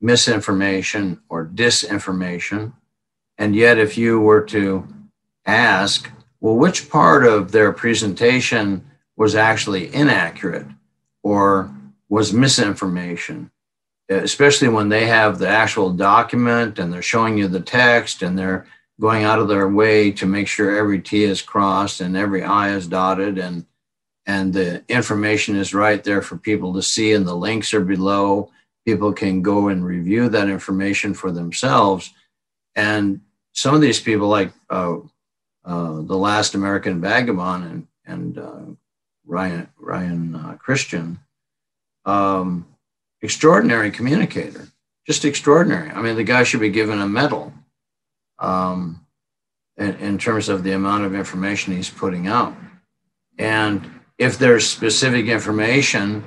misinformation or disinformation. And yet, if you were to ask, well, which part of their presentation was actually inaccurate or was misinformation? Especially when they have the actual document and they're showing you the text and they're going out of their way to make sure every T is crossed and every I is dotted and and the information is right there for people to see and the links are below people can go and review that information for themselves and some of these people like uh, uh, the last american vagabond and, and uh, ryan ryan uh, Cristián um, extraordinary communicator just extraordinary i mean the guy should be given a medal um, in, in terms of the amount of information he's putting out and if there's specific information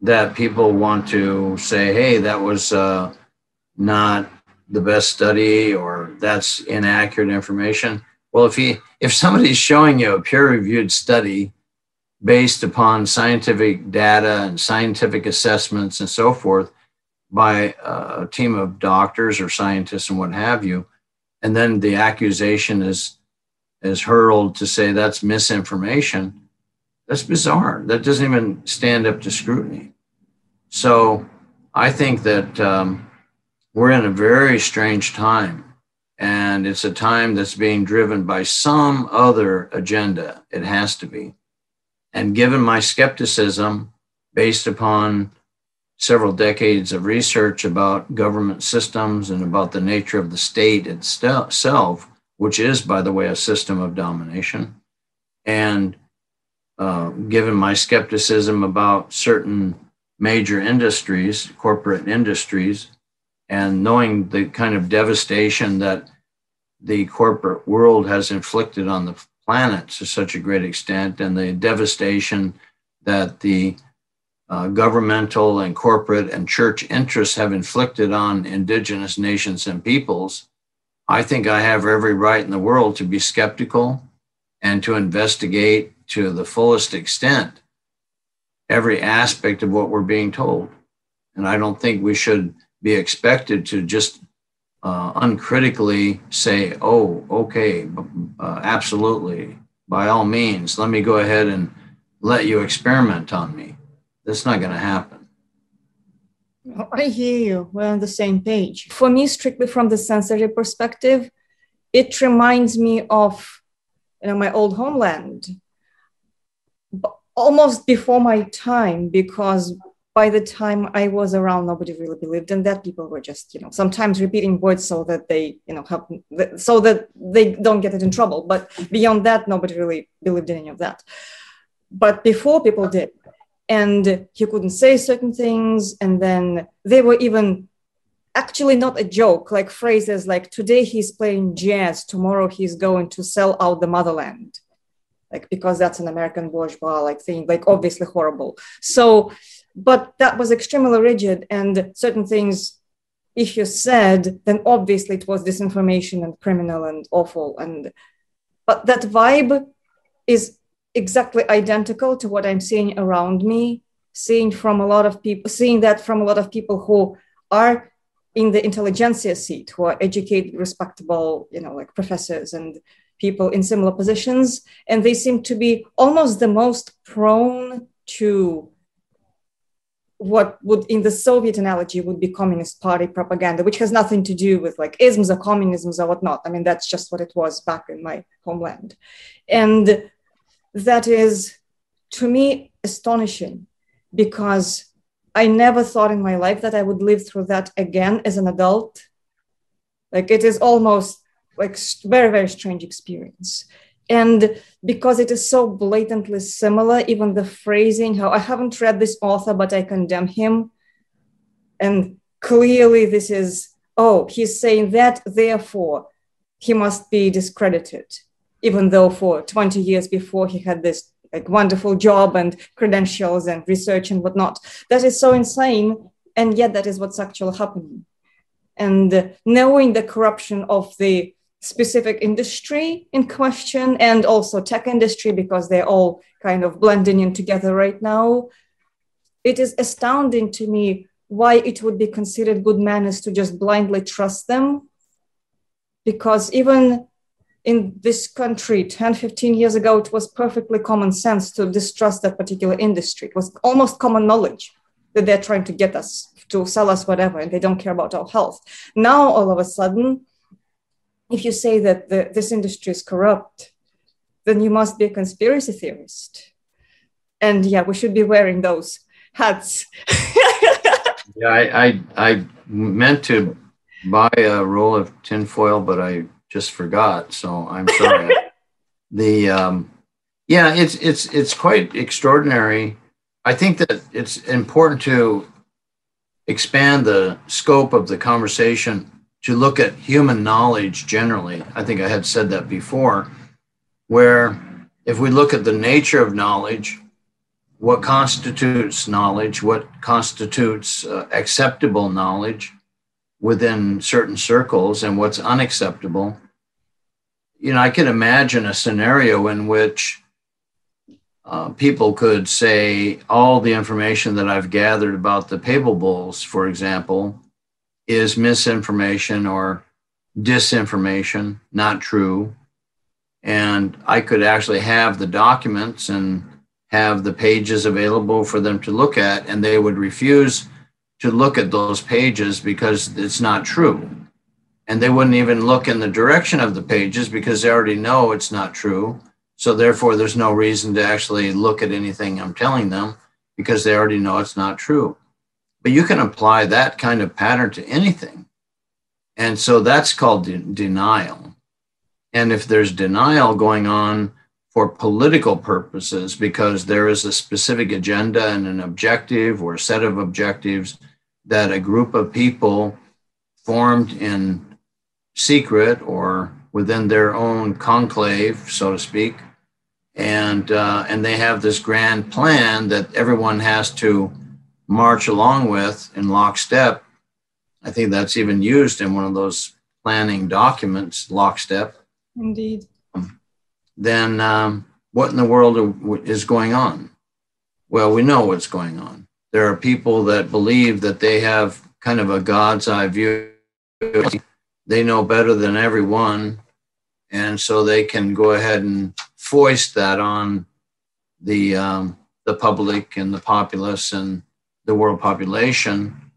that people want to say, hey, that was uh, not the best study or that's inaccurate information. Well, if he if somebody's showing you a peer-reviewed study based upon scientific data and scientific assessments and so forth by a team of doctors or scientists and what have you, and then the accusation is is hurled to say that's misinformation that's bizarre. That doesn't even stand up to scrutiny. So I think that um, we're in a very strange time. And it's a time that's being driven by some other agenda. It has to be. And given my skepticism based upon several decades of research about government systems and about the nature of the state itself, which is, by the way, a system of domination, and uh, given my skepticism about certain major industries, corporate industries, and knowing the kind of devastation that the corporate world has inflicted on the planet to such a great extent, and the devastation that the uh, governmental and corporate and church interests have inflicted on indigenous nations and peoples, I think I have every right in the world to be skeptical and to investigate to the fullest extent every aspect of what we're being told. And I don't think we should be expected to just uh, uncritically say, oh, okay, uh, absolutely, by all means, let me go ahead and let you experiment on me. That's not going to happen. I hear you. We're on the same page. For me, strictly from the sensory perspective, it reminds me of you know my old homeland almost before my time because by the time I was around, nobody really believed in that. People were just, you know, sometimes repeating words so that they, you know, help, so that they don't get it in trouble. But beyond that, nobody really believed in any of that. But before people did, and he couldn't say certain things, and then they were even actually not a joke, like phrases like "Today he's playing jazz, tomorrow he's going to sell out the motherland." like because that's an American bourgeois like thing, like obviously horrible. So, but that was extremely rigid, and certain things, if you said, then obviously it was disinformation and criminal and awful. And but that vibe is exactly identical to what I'm seeing around me, seeing from a lot of people, seeing that from a lot of people who are in the intelligentsia seat, who are educated, respectable, you know, like professors and people in similar positions, and they seem to be almost the most prone to what would in the soviet analogy would be communist party propaganda which has nothing to do with like isms or communisms or whatnot. I mean that's just what it was back in my homeland. And that is to me astonishing because i never thought in my life that i would live through that again as an adult. Like it is almost like very very strange experience and because it is so blatantly similar even the phrasing how i haven't read this author but i condemn him. And clearly this is oh he's saying that therefore he must be discredited even though for 20 years before he had this like wonderful job and credentials and research and whatnot. That is so insane and yet that is what's actually happening. And knowing the corruption of the specific industry in question and also tech industry because they're all kind of blending in together right now. It is astounding to me why it would be considered good manners to just blindly trust them because even in this country 10 15 years ago it was perfectly common sense to distrust that particular industry. It was almost common knowledge that they're trying to get us to sell us whatever and they don't care about our health. Now all of a sudden if you say that the, this industry is corrupt then you must be a conspiracy theorist and yeah we should be wearing those hats [LAUGHS] yeah I, I i meant to buy a roll of tinfoil but i just forgot. So I'm sorry. [LAUGHS] the um, yeah, it's it's it's quite extraordinary. I think that it's important to expand the scope of the conversation to look at human knowledge generally. I think I had said that before, where if we look at the nature of knowledge, what constitutes knowledge, what constitutes uh, acceptable knowledge within certain circles, and what's unacceptable, you know, I can imagine a scenario in which uh, people could say all the information that I've gathered about the papal bulls, for example, is misinformation or disinformation, not true. And I could actually have the documents and have the pages available for them to look at, and they would refuse to look at those pages because it's not true and they wouldn't even look in the direction of the pages because they already know it's not true. So therefore, there's no reason to actually look at anything I'm telling them because they already know it's not true. But you can apply that kind of pattern to anything. And so that's called de- denial. And if there's denial going on for political purposes, because there is a specific agenda and an objective or set of objectives that a group of people formed in secret or within their own conclave, so to speak, and uh, and they have this grand plan that everyone has to march along with in lockstep. I think that's even used in one of those planning documents, lockstep. Indeed. Then um, what in the world is going on? Well, we know what's going on. There are people that believe that they have kind of a God's eye view they know better than everyone. And so they can go ahead and foist that on the, um, the public and the populace and the world population.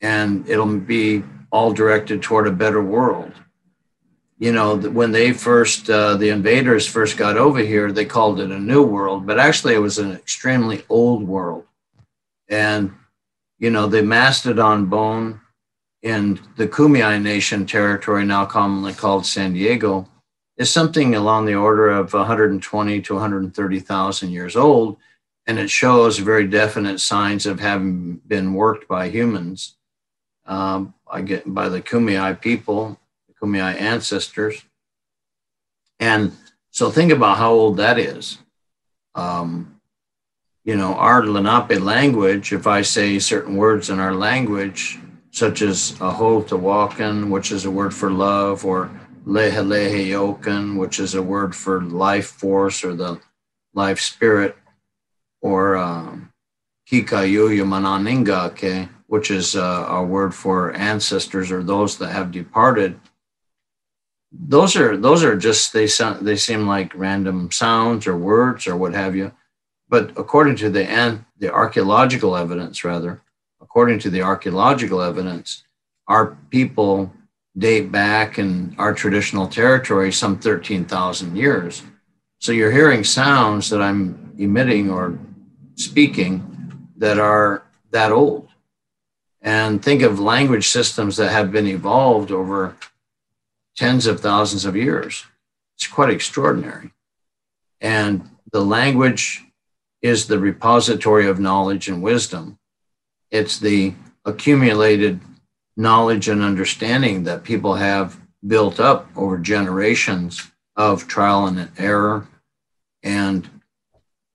And it'll be all directed toward a better world. You know, when they first, uh, the invaders first got over here, they called it a new world, but actually it was an extremely old world. And, you know, the mastodon bone in the Kumeyaay Nation territory, now commonly called San Diego, is something along the order of 120 to 130,000 years old, and it shows very definite signs of having been worked by humans. Um, I get by the Kumeyaay people, the Kumeyaay ancestors, and so think about how old that is. Um, you know, our Lenape language, if I say certain words in our language, such as Ahotawakan, which is a word for love, or Leheleheyokan, which is a word for life force or the life spirit, or um, Kikayuya Mananingake, which is uh, a word for ancestors or those that have departed. Those are those are just they sound they seem like random sounds or words or what have you, but according to the the archaeological evidence rather, according to the archaeological evidence, our people date back in our traditional territory some 13,000 years. So you're hearing sounds that I'm emitting or speaking that are that old. And think of language systems that have been evolved over tens of thousands of years. It's quite extraordinary. And the language is the repository of knowledge and wisdom it's the accumulated knowledge and understanding that people have built up over generations of trial and error. And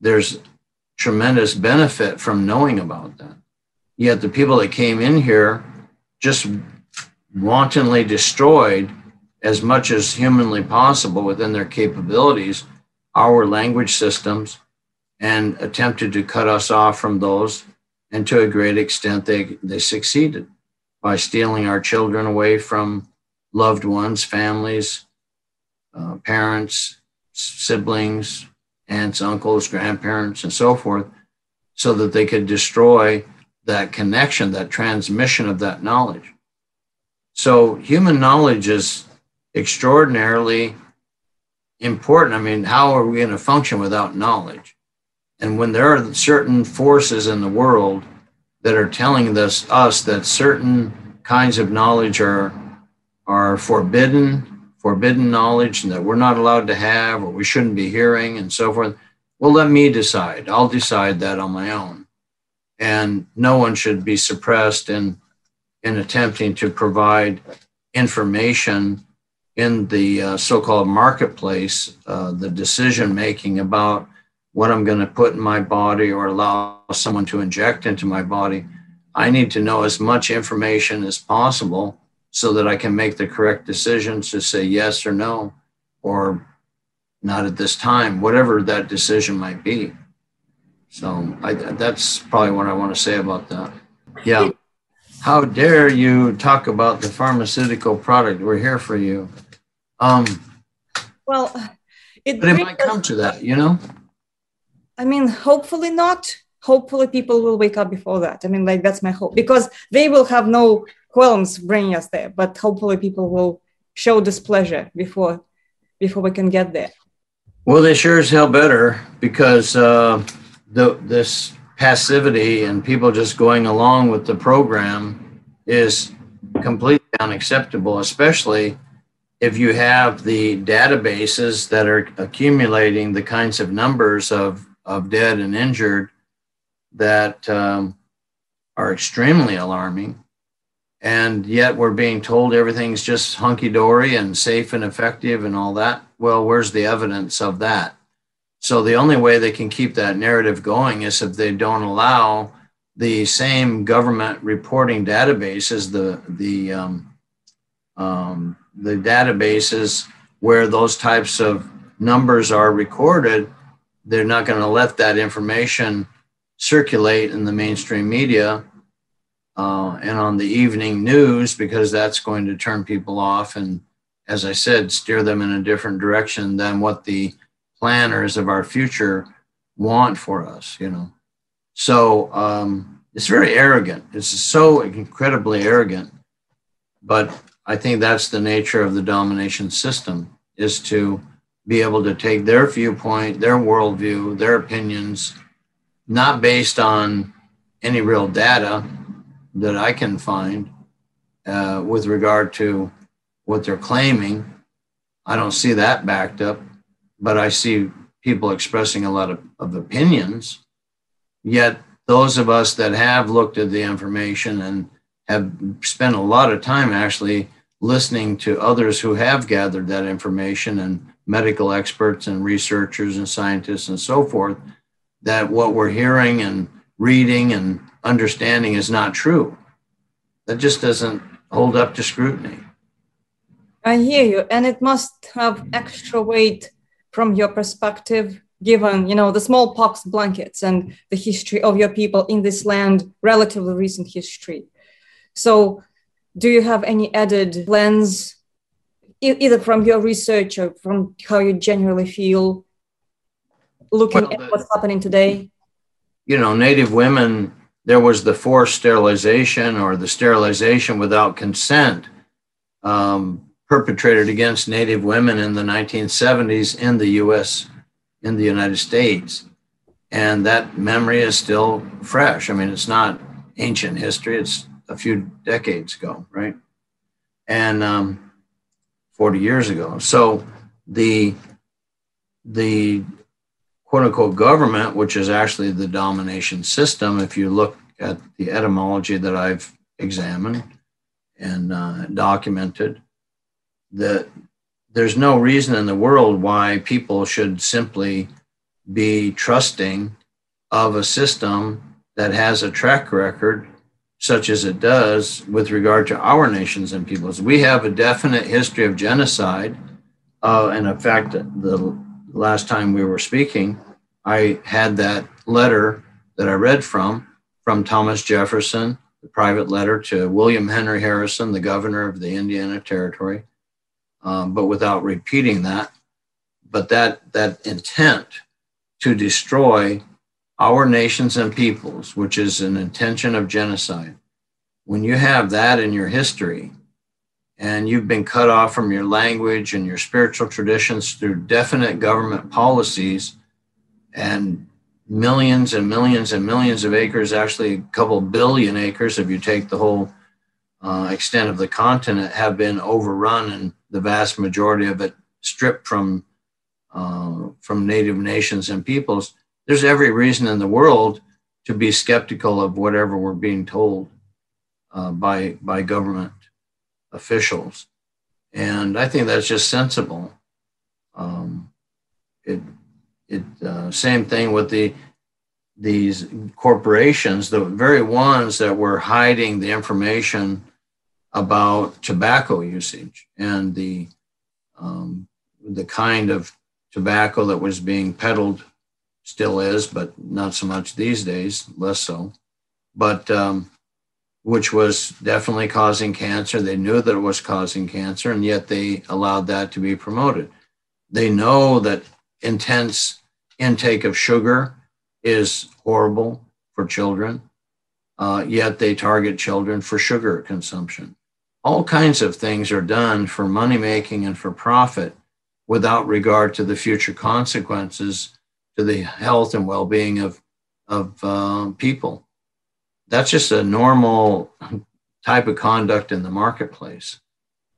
there's tremendous benefit from knowing about that. Yet the people that came in here just wantonly destroyed as much as humanly possible within their capabilities our language systems and attempted to cut us off from those. And to a great extent, they, they succeeded by stealing our children away from loved ones, families, uh, parents, siblings, aunts, uncles, grandparents, and so forth, so that they could destroy that connection, that transmission of that knowledge. So human knowledge is extraordinarily important. I mean, how are we going to function without knowledge? And when there are certain forces in the world that are telling us, us that certain kinds of knowledge are, are forbidden, forbidden knowledge, and that we're not allowed to have or we shouldn't be hearing and so forth, well, let me decide. I'll decide that on my own. And no one should be suppressed in, in attempting to provide information in the uh, so called marketplace, uh, the decision making about what I'm going to put in my body or allow someone to inject into my body. I need to know as much information as possible so that I can make the correct decisions to say yes or no, or not at this time, whatever that decision might be. So I, that's probably what I want to say about that. Yeah. How dare you talk about the pharmaceutical product? We're here for you. Um, well, it, but it might come to that, you know? I mean, hopefully not. Hopefully people will wake up before that. I mean, like that's my hope because they will have no qualms bringing us there, but hopefully people will show displeasure before before we can get there. Well, they sure as hell better because uh, the, this passivity and people just going along with the program is completely unacceptable, especially if you have the databases that are accumulating the kinds of numbers of, of dead and injured that um, are extremely alarming. And yet we're being told everything's just hunky dory and safe and effective and all that. Well, where's the evidence of that? So the only way they can keep that narrative going is if they don't allow the same government reporting databases, the the um, um, the databases where those types of numbers are recorded, they're not going to let that information circulate in the mainstream media uh, and on the evening news because that's going to turn people off and, as I said, steer them in a different direction than what the planners of our future want for us, you know. So um, it's very arrogant. It's so incredibly arrogant. But I think that's the nature of the domination system is to be able to take their viewpoint, their worldview, their opinions, not based on any real data that I can find uh, with regard to what they're claiming. I don't see that backed up but I see people expressing a lot of, of opinions. Yet, those of us that have looked at the information and have spent a lot of time actually listening to others who have gathered that information and medical experts and researchers and scientists and so forth, that what we're hearing and reading and understanding is not true. That just doesn't hold up to scrutiny. I hear you, and it must have extra weight from your perspective, given you know the smallpox blankets and the history of your people in this land, relatively recent history. So, do you have any added lens, either from your research or from how you generally feel, looking well, at what's happening today? You know, Native women. There was the forced sterilization or the sterilization without consent. Um, perpetrated against Native women in the 1970s in the US, in the United States. And that memory is still fresh. I mean, it's not ancient history, it's a few decades ago, right? And um, 40 years ago. So the, the quote unquote government, which is actually the domination system, if you look at the etymology that I've examined and uh, documented, that there's no reason in the world why people should simply be trusting of a system that has a track record such as it does with regard to our nations and peoples. We have a definite history of genocide. Uh, and in fact, the last time we were speaking, I had that letter that I read from, from Thomas Jefferson, the private letter to William Henry Harrison, the governor of the Indiana Territory, um, but without repeating that. But that, that intent to destroy our nations and peoples, which is an intention of genocide, when you have that in your history and you've been cut off from your language and your spiritual traditions through definite government policies. And millions and millions and millions of acres, actually a couple billion acres, if you take the whole uh, extent of the continent, have been overrun and the vast majority of it stripped from uh, from native nations and peoples, there's every reason in the world to be skeptical of whatever we're being told uh, by by government officials, and I think that's just sensible. Um, it it uh, same thing with the these corporations, the very ones that were hiding the information about tobacco usage and the um, the kind of tobacco that was being peddled still is, but not so much these days, less so. But um, which was definitely causing cancer. They knew that it was causing cancer, and yet they allowed that to be promoted. They know that intense intake of sugar is horrible for children, uh, yet they target children for sugar consumption. All kinds of things are done for money making and for profit without regard to the future consequences to the health and well being of, of uh, people. That's just a normal type of conduct in the marketplace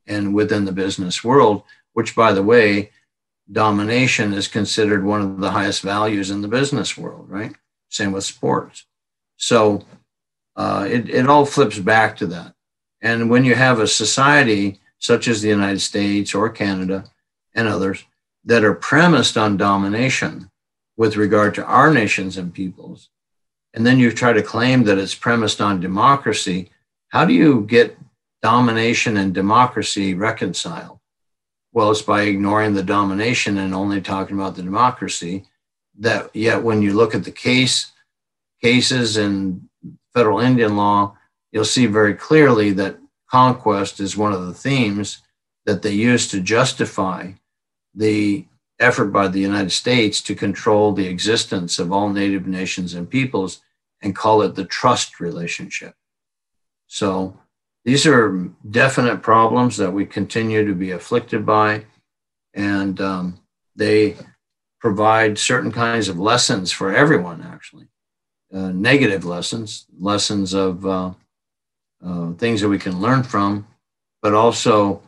and within the business world, which, by the way, domination is considered one of the highest values in the business world, right? Same with sports. So uh, it, it all flips back to that. And when you have a society such as the United States or Canada and others that are premised on domination with regard to our nations and peoples, and then you try to claim that it's premised on democracy, how do you get domination and democracy reconciled? Well, it's by ignoring the domination and only talking about the democracy. That yet, when you look at the case cases in federal Indian law, you'll see very clearly that conquest is one of the themes that they use to justify the effort by the United States to control the existence of all native nations and peoples and call it the trust relationship. So these are definite problems that we continue to be afflicted by, and um, they provide certain kinds of lessons for everyone, actually. Uh, negative lessons, lessons of uh, uh, things that we can learn from, but also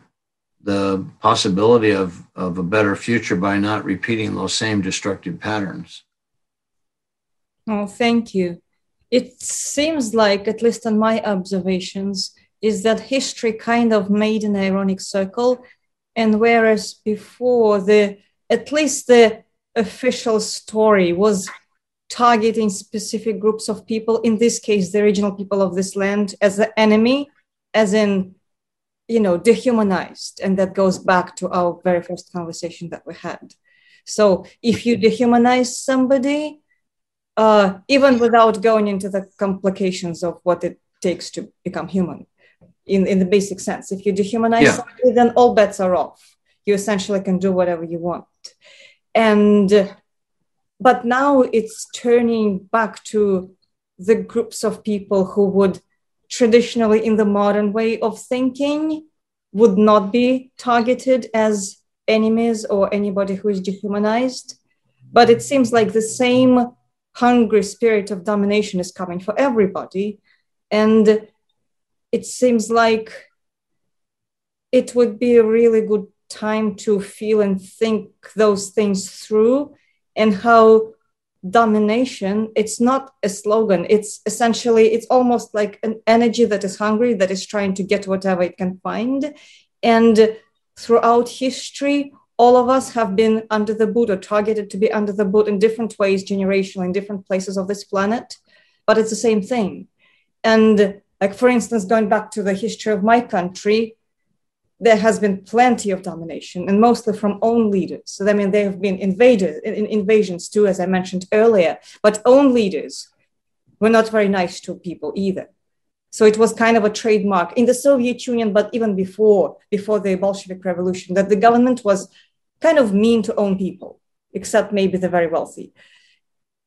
the possibility of, of a better future by not repeating those same destructive patterns. Oh, thank you. It seems like, at least on my observations, is that history kind of made an ironic circle. And whereas before the at least the official story was targeting specific groups of people, in this case, the original people of this land, as the enemy, as in, you know, dehumanized. And that goes back to our very first conversation that we had. So if you dehumanize somebody, uh, even without going into the complications of what it takes to become human, in, in the basic sense. If you dehumanize yeah. somebody, then all bets are off. You essentially can do whatever you want. And but now it's turning back to the groups of people who would traditionally in the modern way of thinking would not be targeted as enemies or anybody who is dehumanized. But it seems like the same hungry spirit of domination is coming for everybody. And it seems like it would be a really good time to feel and think those things through and how domination it's not a slogan. It's essentially it's almost like an energy that is hungry that is trying to get whatever it can find. And throughout history all of us have been under the boot or targeted to be under the boot in different ways generational in different places of this planet. But it's the same thing. And Like, for instance, going back to the history of my country, there has been plenty of domination and mostly from own leaders. So, I mean, there have been invaders, in, invasions too, as I mentioned earlier, but own leaders were not very nice to people either. So it was kind of a trademark in the Soviet Union, but even before, before the Bolshevik Revolution, that the government was kind of mean to own people, except maybe the very wealthy.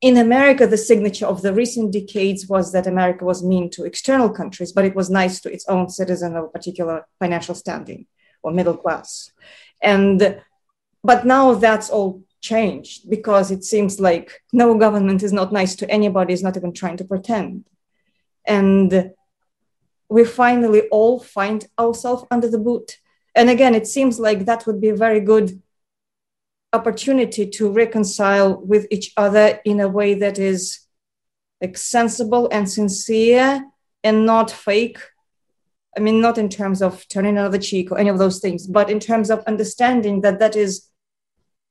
In America, the signature of the recent decades was that America was mean to external countries, but it was nice to its own citizen of a particular financial standing or middle class. And but now that's all changed because it seems like no government is not nice to anybody, is not even trying to pretend. And we finally all find ourselves under the boot. And again, it seems like that would be a very good opportunity to reconcile with each other in a way that is like sensible and sincere and not fake. I mean, not in terms of turning another cheek or any of those things, but in terms of understanding that that is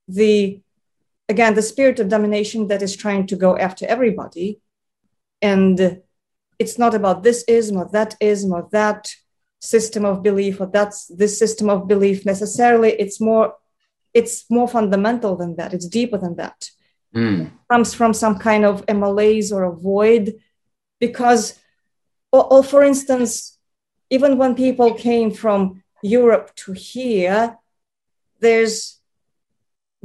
the, again, the spirit of domination that is trying to go after everybody. And it's not about this ism or that ism or that system of belief or that's this system of belief necessarily it's more it's more fundamental than that. It's deeper than that. Mm. comes from some kind of a malaise or a void because or, or for instance even when people came from europe to here there's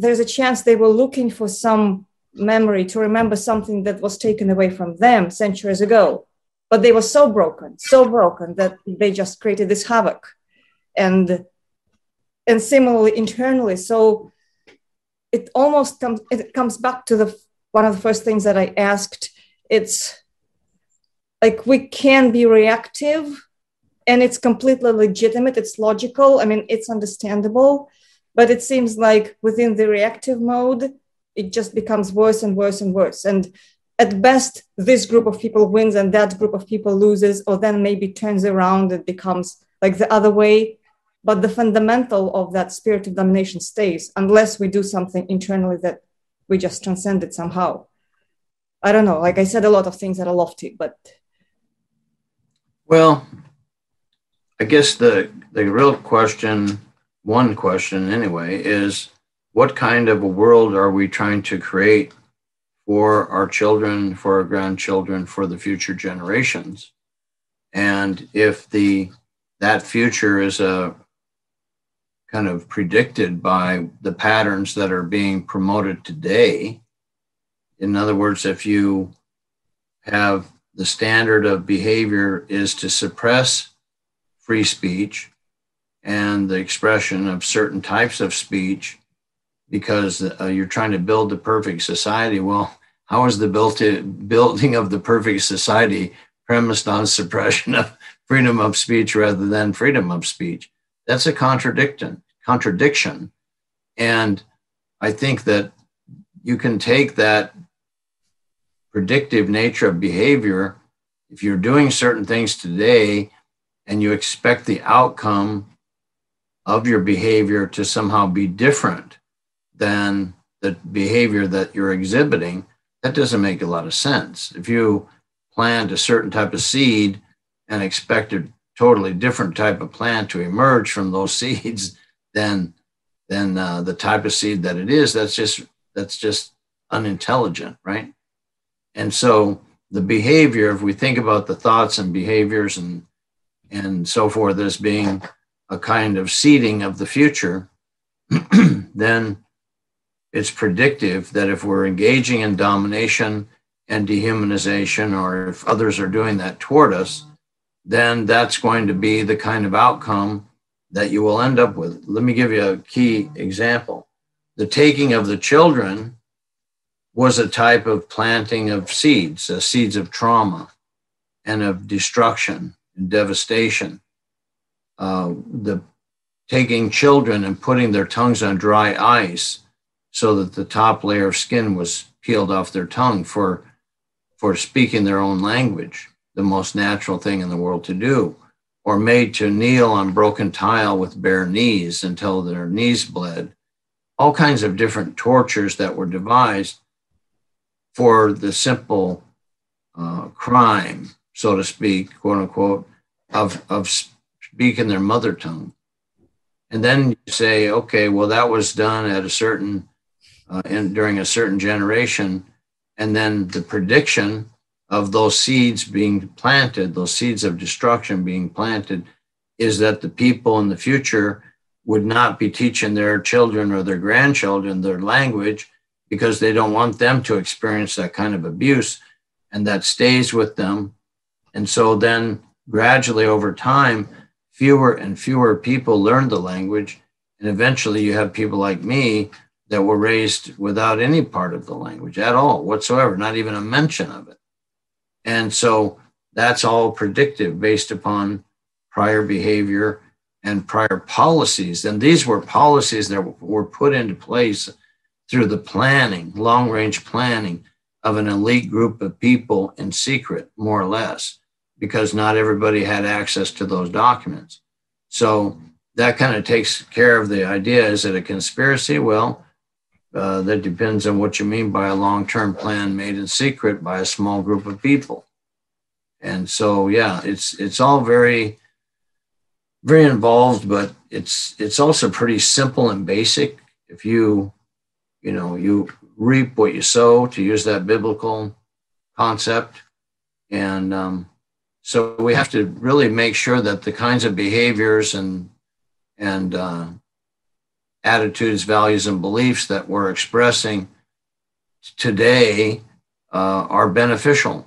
there's a chance they were looking for some memory to remember something that was taken away from them centuries ago. But they were so broken so broken that they just created this havoc. And and similarly internally. So it almost comes it comes back to the one of the first things that i asked. It's like we can be reactive and it's completely legitimate. It's logical. I mean it's understandable but it seems like within the reactive mode it just becomes worse and worse and worse. And at best this group of people wins and that group of people loses or then maybe turns around and becomes like the other way but the fundamental of that spirit of domination stays unless we do something internally that we just transcend it somehow i don't know like i said a lot of things that are lofty but well i guess the the real question one question anyway is what kind of a world are we trying to create for our children, for our grandchildren, for the future generations. And if the that future is a kind of predicted by the patterns that are being promoted today, in other words, if you have the standard of behavior is to suppress free speech and the expression of certain types of speech because uh, you're trying to build the perfect society. Well, how is the built building of the perfect society premised on suppression of freedom of speech rather than freedom of speech? That's a contradiction. Contradiction, and I think that you can take that predictive nature of behavior if you're doing certain things today and you expect the outcome of your behavior to somehow be different than the behavior that you're exhibiting, that doesn't make a lot of sense. If you plant a certain type of seed and expect a totally different type of plant to emerge from those [LAUGHS] seeds than than uh, the type of seed that it is, that's just that's just unintelligent, right? And so the behavior, if we think about the thoughts and behaviors and and so forth as being a kind of seeding of the future, [CLEARS THROAT] then it's predictive that if we're engaging in domination and dehumanization, or if others are doing that toward us, then that's going to be the kind of outcome that you will end up with. Let me give you a key example. The taking of the children was a type of planting of seeds, uh, seeds of trauma and of destruction and devastation. Uh, the taking children and putting their tongues on dry ice so that the top layer of skin was peeled off their tongue for for speaking their own language, the most natural thing in the world to do, or made to kneel on broken tile with bare knees until their knees bled. All kinds of different tortures that were devised for the simple uh, crime, so to speak, quote unquote, of, of speaking their mother tongue. And then you say, okay, well, that was done at a certain, uh, in, during a certain generation. And then the prediction of those seeds being planted, those seeds of destruction being planted, is that the people in the future would not be teaching their children or their grandchildren their language because they don't want them to experience that kind of abuse and that stays with them. And so then gradually over time, fewer and fewer people learn the language. And eventually you have people like me that were raised without any part of the language at all whatsoever, not even a mention of it. And so that's all predictive based upon prior behavior and prior policies. And these were policies that were put into place through the planning, long range planning of an elite group of people in secret, more or less, because not everybody had access to those documents. So that kind of takes care of the idea is it a conspiracy? Well, uh, that depends on what you mean by a long term plan made in secret by a small group of people. And so, yeah, it's it's all very very involved, but it's it's also pretty simple and basic. If you you know you reap what you sow, to use that biblical concept, and um, so we have to really make sure that the kinds of behaviors and and uh, attitudes, values, and beliefs that we're expressing today uh, are beneficial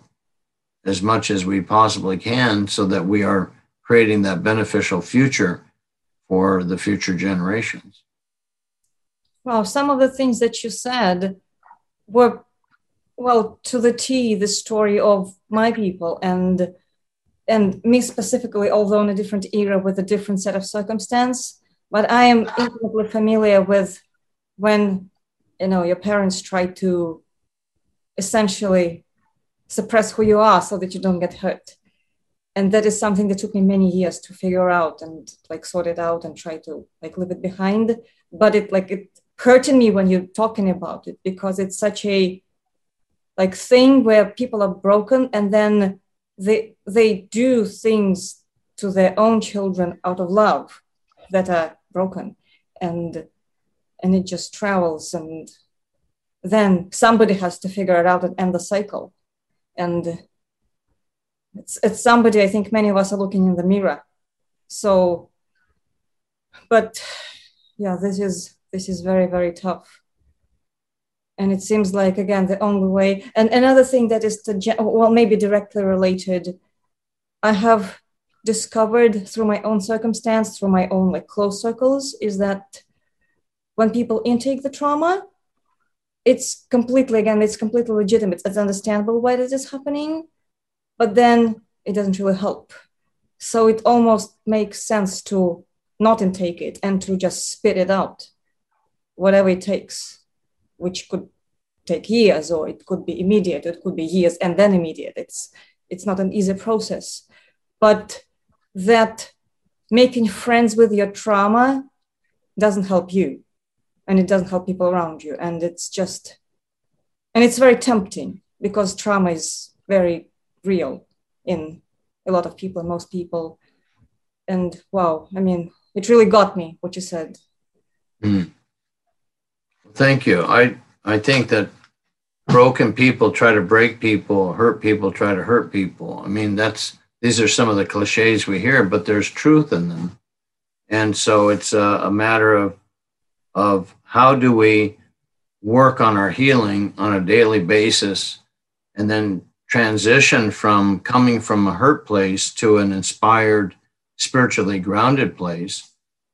as much as we possibly can so that we are creating that beneficial future for the future generations. Well, some of the things that you said were, well, to the T, the story of my people and and me specifically, although in a different era with a different set of circumstance but I am intimately familiar with when you know your parents try to essentially suppress who you are so that you don't get hurt. And that is something that took me many years to figure out and like sort it out and try to like leave it behind. But it like it hurting me when you're talking about it because it's such a like thing where people are broken and then they they do things to their own children out of love that are broken and and it just travels and then somebody has to figure it out and end the cycle. And it's, it's somebody i think many of us are looking in the mirror. So but yeah this is this is very very tough. And it seems like again the only way and another thing that is to well maybe directly related i have discovered through my own circumstance, through my own like close circles, is that when people intake the trauma, it's completely again, it's completely legitimate. It's understandable why this is happening, but then it doesn't really help. So it almost makes sense to not intake it and to just spit it out, whatever it takes, which could take years or it could be immediate, it could be years and then immediate. It's it's not an easy process. But that making friends with your trauma doesn't help you and it doesn't help people around you and it's just and it's very tempting because trauma is very real in a lot of people most people. And wow i mean it really got me what you said. Mm. thank you. I i think that broken people try to break people hurt people try to hurt people. I mean that's these are some of the cliches we hear, but there's truth in them. And so it's a, a matter of, of how do we work on our healing on a daily basis and then transition from coming from a hurt place to an inspired, spiritually grounded place.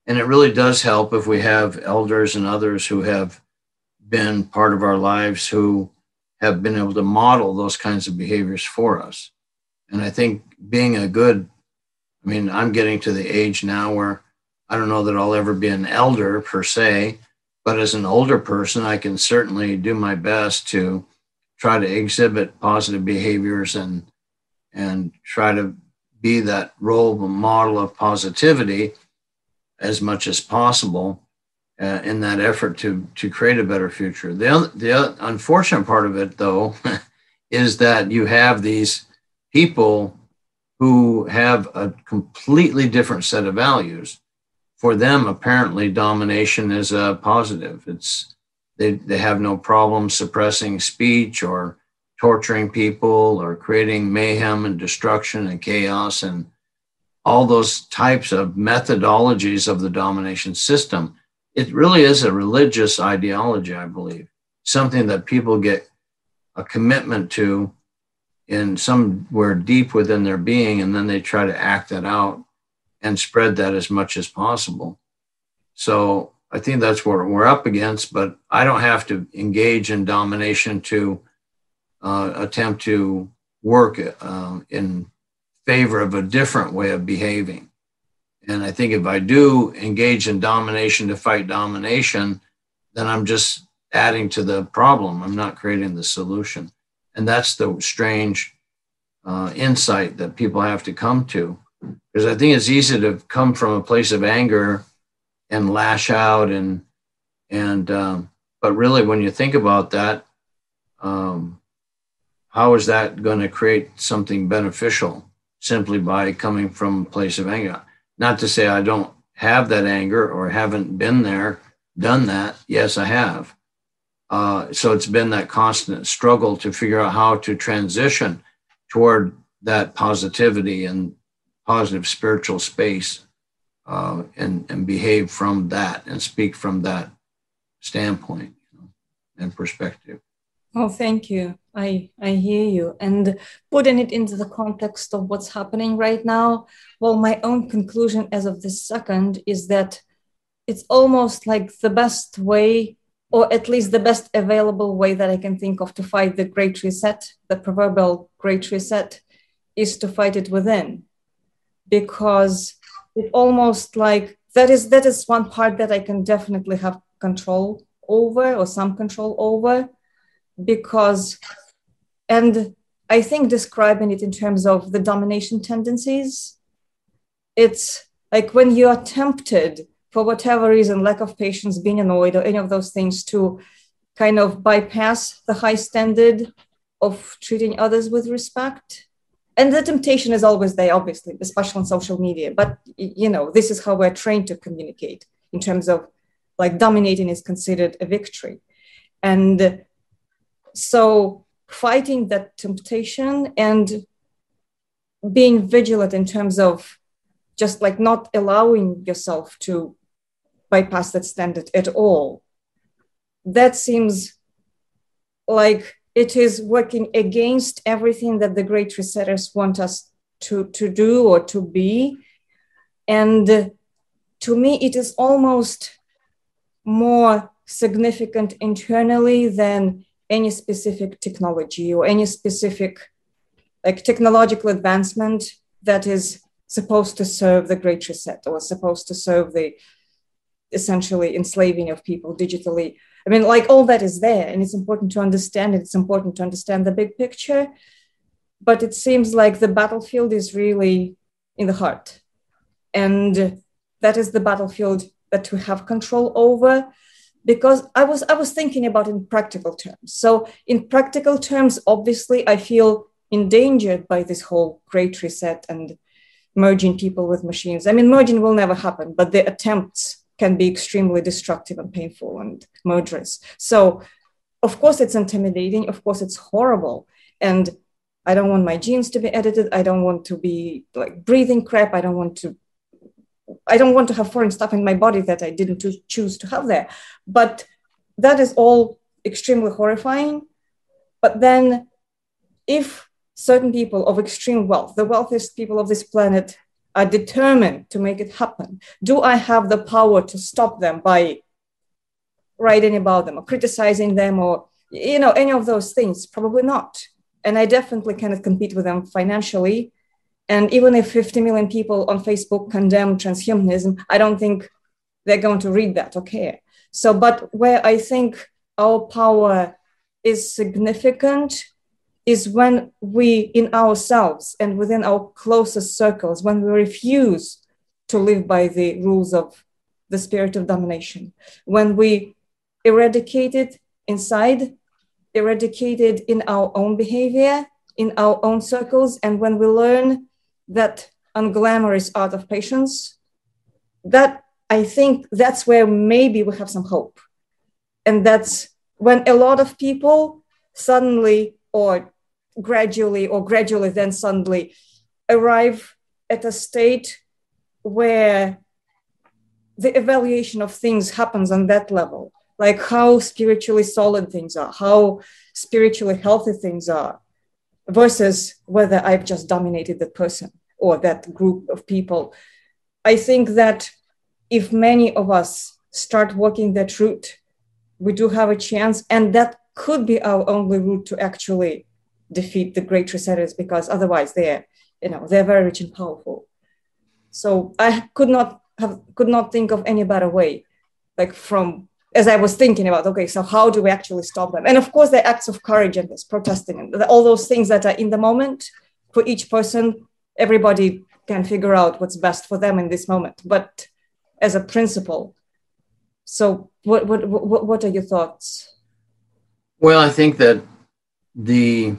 And it really does help if we have elders and others who have been part of our lives who have been able to model those kinds of behaviors for us. And I think being a good, I mean, I'm getting to the age now where I don't know that I'll ever be an elder per se, but as an older person, I can certainly do my best to try to exhibit positive behaviors and and try to be that role model of positivity as much as possible uh, in that effort to to create a better future. The the unfortunate part of it, though, [LAUGHS] is that you have these people who have a completely different set of values. For them, apparently, domination is a positive. It's they, they have no problem suppressing speech or torturing people or creating mayhem and destruction and chaos and all those types of methodologies of the domination system. It really is a religious ideology, I believe, something that people get a commitment to in somewhere deep within their being, and then they try to act that out and spread that as much as possible. So I think that's what we're up against, but I don't have to engage in domination to uh, attempt to work uh, in favor of a different way of behaving. And I think if I do engage in domination to fight domination, then I'm just adding to the problem. I'm not creating the solution. And that's the strange uh, insight that people have to come to. Because I think it's easy to come from a place of anger and lash out and and um, but really when you think about that um, how is that going to create something beneficial simply by coming from a place of anger? Not to say i don't have that anger or haven't been there done that. Yes i have uh, so it's been that constant struggle to figure out how to transition toward that positivity and positive spiritual space uh, and, and behave from that and speak from that standpoint and perspective. Oh, thank you. I, I hear you. And putting it into the context of what's happening right now, well, my own conclusion as of this second is that it's almost like the best way or at least the best available way that I can think of to fight the great reset, the proverbial great reset, is to fight it within. Because it almost like that is that is one part that I can definitely have control over or some control over because and I think describing it in terms of the domination tendencies, it's like when you are tempted for whatever reason, lack of patience, being annoyed, or any of those things, to kind of bypass the high standard of treating others with respect. And the temptation is always there, obviously, especially on social media. But you know, this is how we're trained to communicate in terms of like dominating is considered a victory. And so fighting that temptation and being vigilant in terms of just like not allowing yourself to bypass that standard at all. That seems like it is working against everything that the great resetters want us to, to do or to be. And to me, it is almost more significant internally than any specific technology or any specific like technological advancement that is supposed to serve the great reset or supposed to serve the essentially enslaving of people digitally. I mean, like all that is there, and it's important to understand it. It's important to understand the big picture. But it seems like the battlefield is really in the heart. And that is the battlefield that we have control over. Because I was I was thinking about in practical terms. So in practical terms, obviously I feel endangered by this whole great reset and merging people with machines. I mean, merging will never happen, but the attempts can be extremely destructive and painful and murderous. So, of course, it's intimidating. Of course, it's horrible. And I don't want my genes to be edited. I don't want to be like breathing crap. I don't want to. I don't want to have foreign stuff in my body that I didn't choose to have there. But that is all extremely horrifying. But then, if certain people of extreme wealth, the wealthiest people of this planet, are determined to make it happen, do I have the power to stop them by writing about them or criticizing them or you know any of those things? Probably not. And I definitely cannot compete with them financially. And even if 50 million people on Facebook condemn transhumanism, I don't think they're going to read that or care. So, but where I think our power is significant is when we, in ourselves and within our closest circles, when we refuse to live by the rules of the spirit of domination, when we eradicate it inside, eradicate it in our own behavior, in our own circles, and when we learn that unglamorous art of patience, that I think that's where maybe we have some hope. And that's when a lot of people suddenly or gradually or gradually then suddenly arrive at a state where the evaluation of things happens on that level. Like how spiritually solid things are how spiritually healthy things are versus whether i've just dominated that person or that group of people. I think that if many of us start walking that route we do have a chance and that could be our only route to actually defeat the great resetters because otherwise they're you know they're very rich and powerful. So i could not have could not think of any better way like from as i was thinking about okay so how do we actually stop them? And of course the acts of courage and this protesting and all those things that are in the moment for each person everybody can figure out what's best for them in this moment. But as a principle so what what what, what are your thoughts well i think that the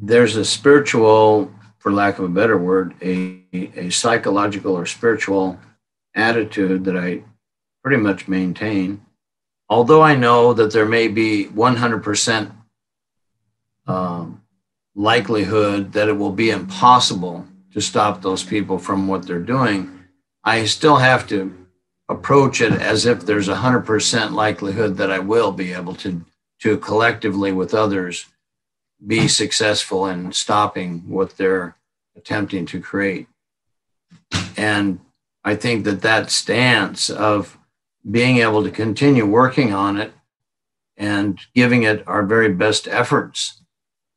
there's a spiritual, for lack of a better word, a, a psychological or spiritual attitude that I pretty much maintain. Although I know that there may be 100% um, likelihood that it will be impossible to stop those people from what they're doing, I still have to approach it as if there's a 100% likelihood that I will be able to, to collectively with others be [LAUGHS] successful in stopping what they're attempting to create. And I think that that stance of being able to continue working on it and giving it our very best efforts,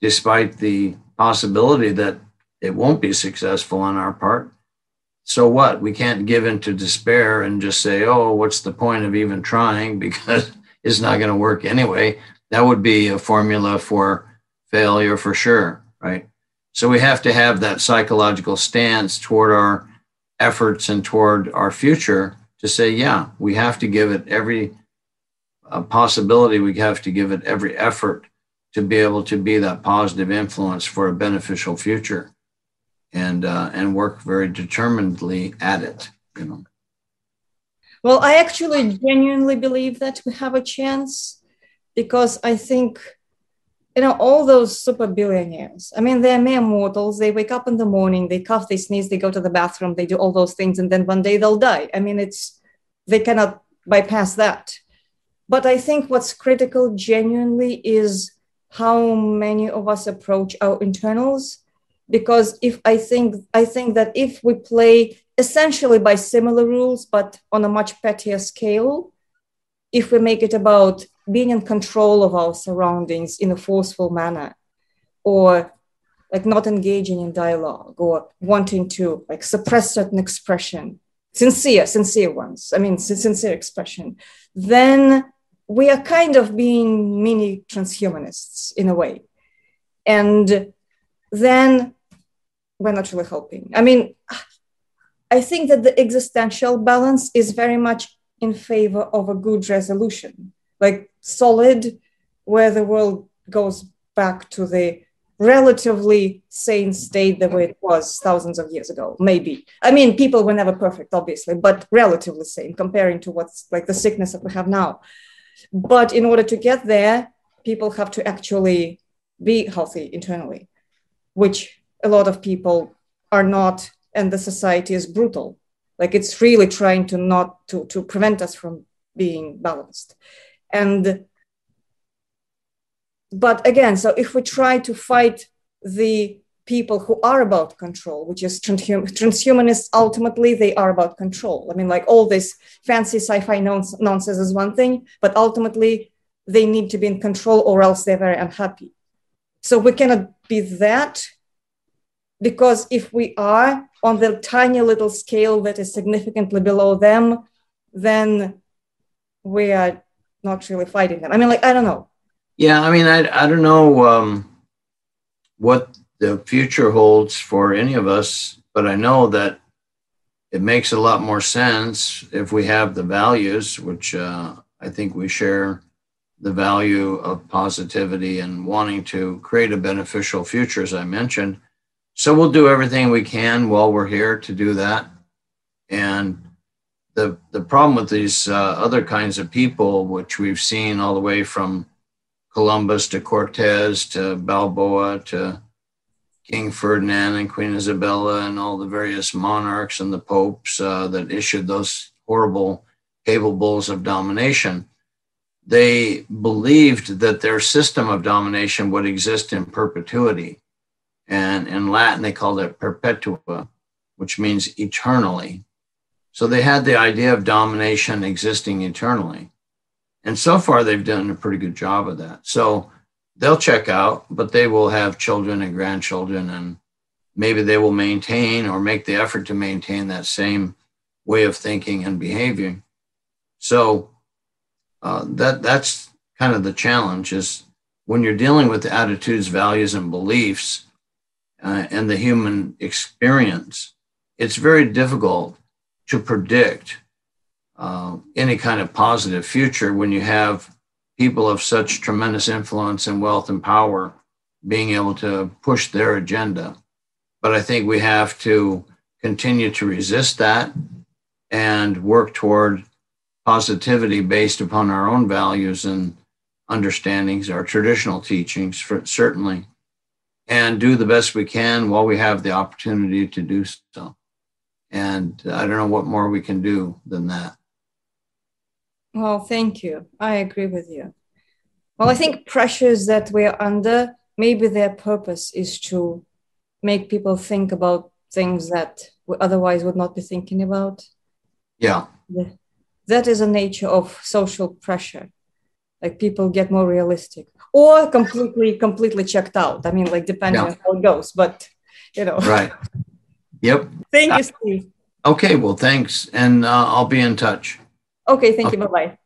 despite the possibility that it won't be successful on our part. So what? We can't give into despair and just say, oh, what's the point of even trying [LAUGHS] because it's not going to work anyway. That would be a formula for failure for sure, right? So we have to have that psychological stance toward our efforts and toward our future to say, yeah, we have to give it every uh, possibility, we have to give it every effort to be able to be that positive influence for a beneficial future and uh, and work very determinedly at it you know well i actually genuinely believe that we have a chance because i think you know, all those super billionaires, I mean, they're mere mortals. They wake up in the morning, they cough, they sneeze, they go to the bathroom, they do all those things, and then one day they'll die. I mean, it's, they cannot bypass that. But I think what's critical genuinely is how many of us approach our internals. Because if I think, I think that if we play essentially by similar rules, but on a much pettier scale, if we make it about being in control of our surroundings in a forceful manner or like not engaging in dialogue or wanting to like suppress certain expression sincere sincere ones i mean sincere expression then we are kind of being mini transhumanists in a way. And then we're not really helping. I mean i think that the existential balance is very much in favor of a good resolution. Like solid, where the world goes back to the relatively sane state the way it was thousands of years ago maybe. I mean people were never perfect obviously but relatively sane comparing to what's like the sickness that we have now. But in order to get there people have to actually be healthy internally which a lot of people are not and the society is brutal. Like it's really trying to not to to prevent us from being balanced. And but again so if we try to fight the people who are about control which is transhumanists ultimately they are about control. I mean like all this fancy sci-fi nonsense is one thing but ultimately they need to be in control or else they're very unhappy. So we cannot be that because if we are on the tiny little scale that is significantly below them then we are not really fighting them. I mean, like, I don't know. Yeah, I mean, I, I don't know um, what the future holds for any of us, but I know that it makes a lot more sense if we have the values, which uh, I think we share the value of positivity and wanting to create a beneficial future, as I mentioned. So we'll do everything we can while we're here to do that. And the the problem with these uh, other kinds of people, which we've seen all the way from Columbus to Cortez to Balboa to King Ferdinand and Queen Isabella and all the various monarchs and the popes uh, that issued those horrible papal bulls of domination, they believed that their system of domination would exist in perpetuity. And in Latin, they called it perpetua, which means eternally. So they had the idea of domination existing eternally. And so far, they've done a pretty good job of that. So they'll check out, but they will have children and grandchildren, and maybe they will maintain or make the effort to maintain that same way of thinking and behaving. So uh, that that's kind of the challenge is when you're dealing with attitudes, values, and beliefs uh, and the human experience, it's very difficult to predict uh, any kind of positive future when you have people of such tremendous influence and wealth and power being able to push their agenda. But I think we have to continue to resist that and work toward positivity based upon our own values and understandings, our traditional teachings, for, certainly, and do the best we can while we have the opportunity to do so. And I don't know what more we can do than that. Well, thank you. I agree with you. Well, I think pressures that we're under, maybe their purpose is to make people think about things that we otherwise would not be thinking about. Yeah. That is a nature of social pressure. Like people get more realistic or completely, completely checked out. I mean, like depending yeah. on how it goes, but you know. Right. Yep. Thank you, Steve. Okay. Well, thanks. And uh, I'll be in touch. Okay. Thank okay. you. Bye bye.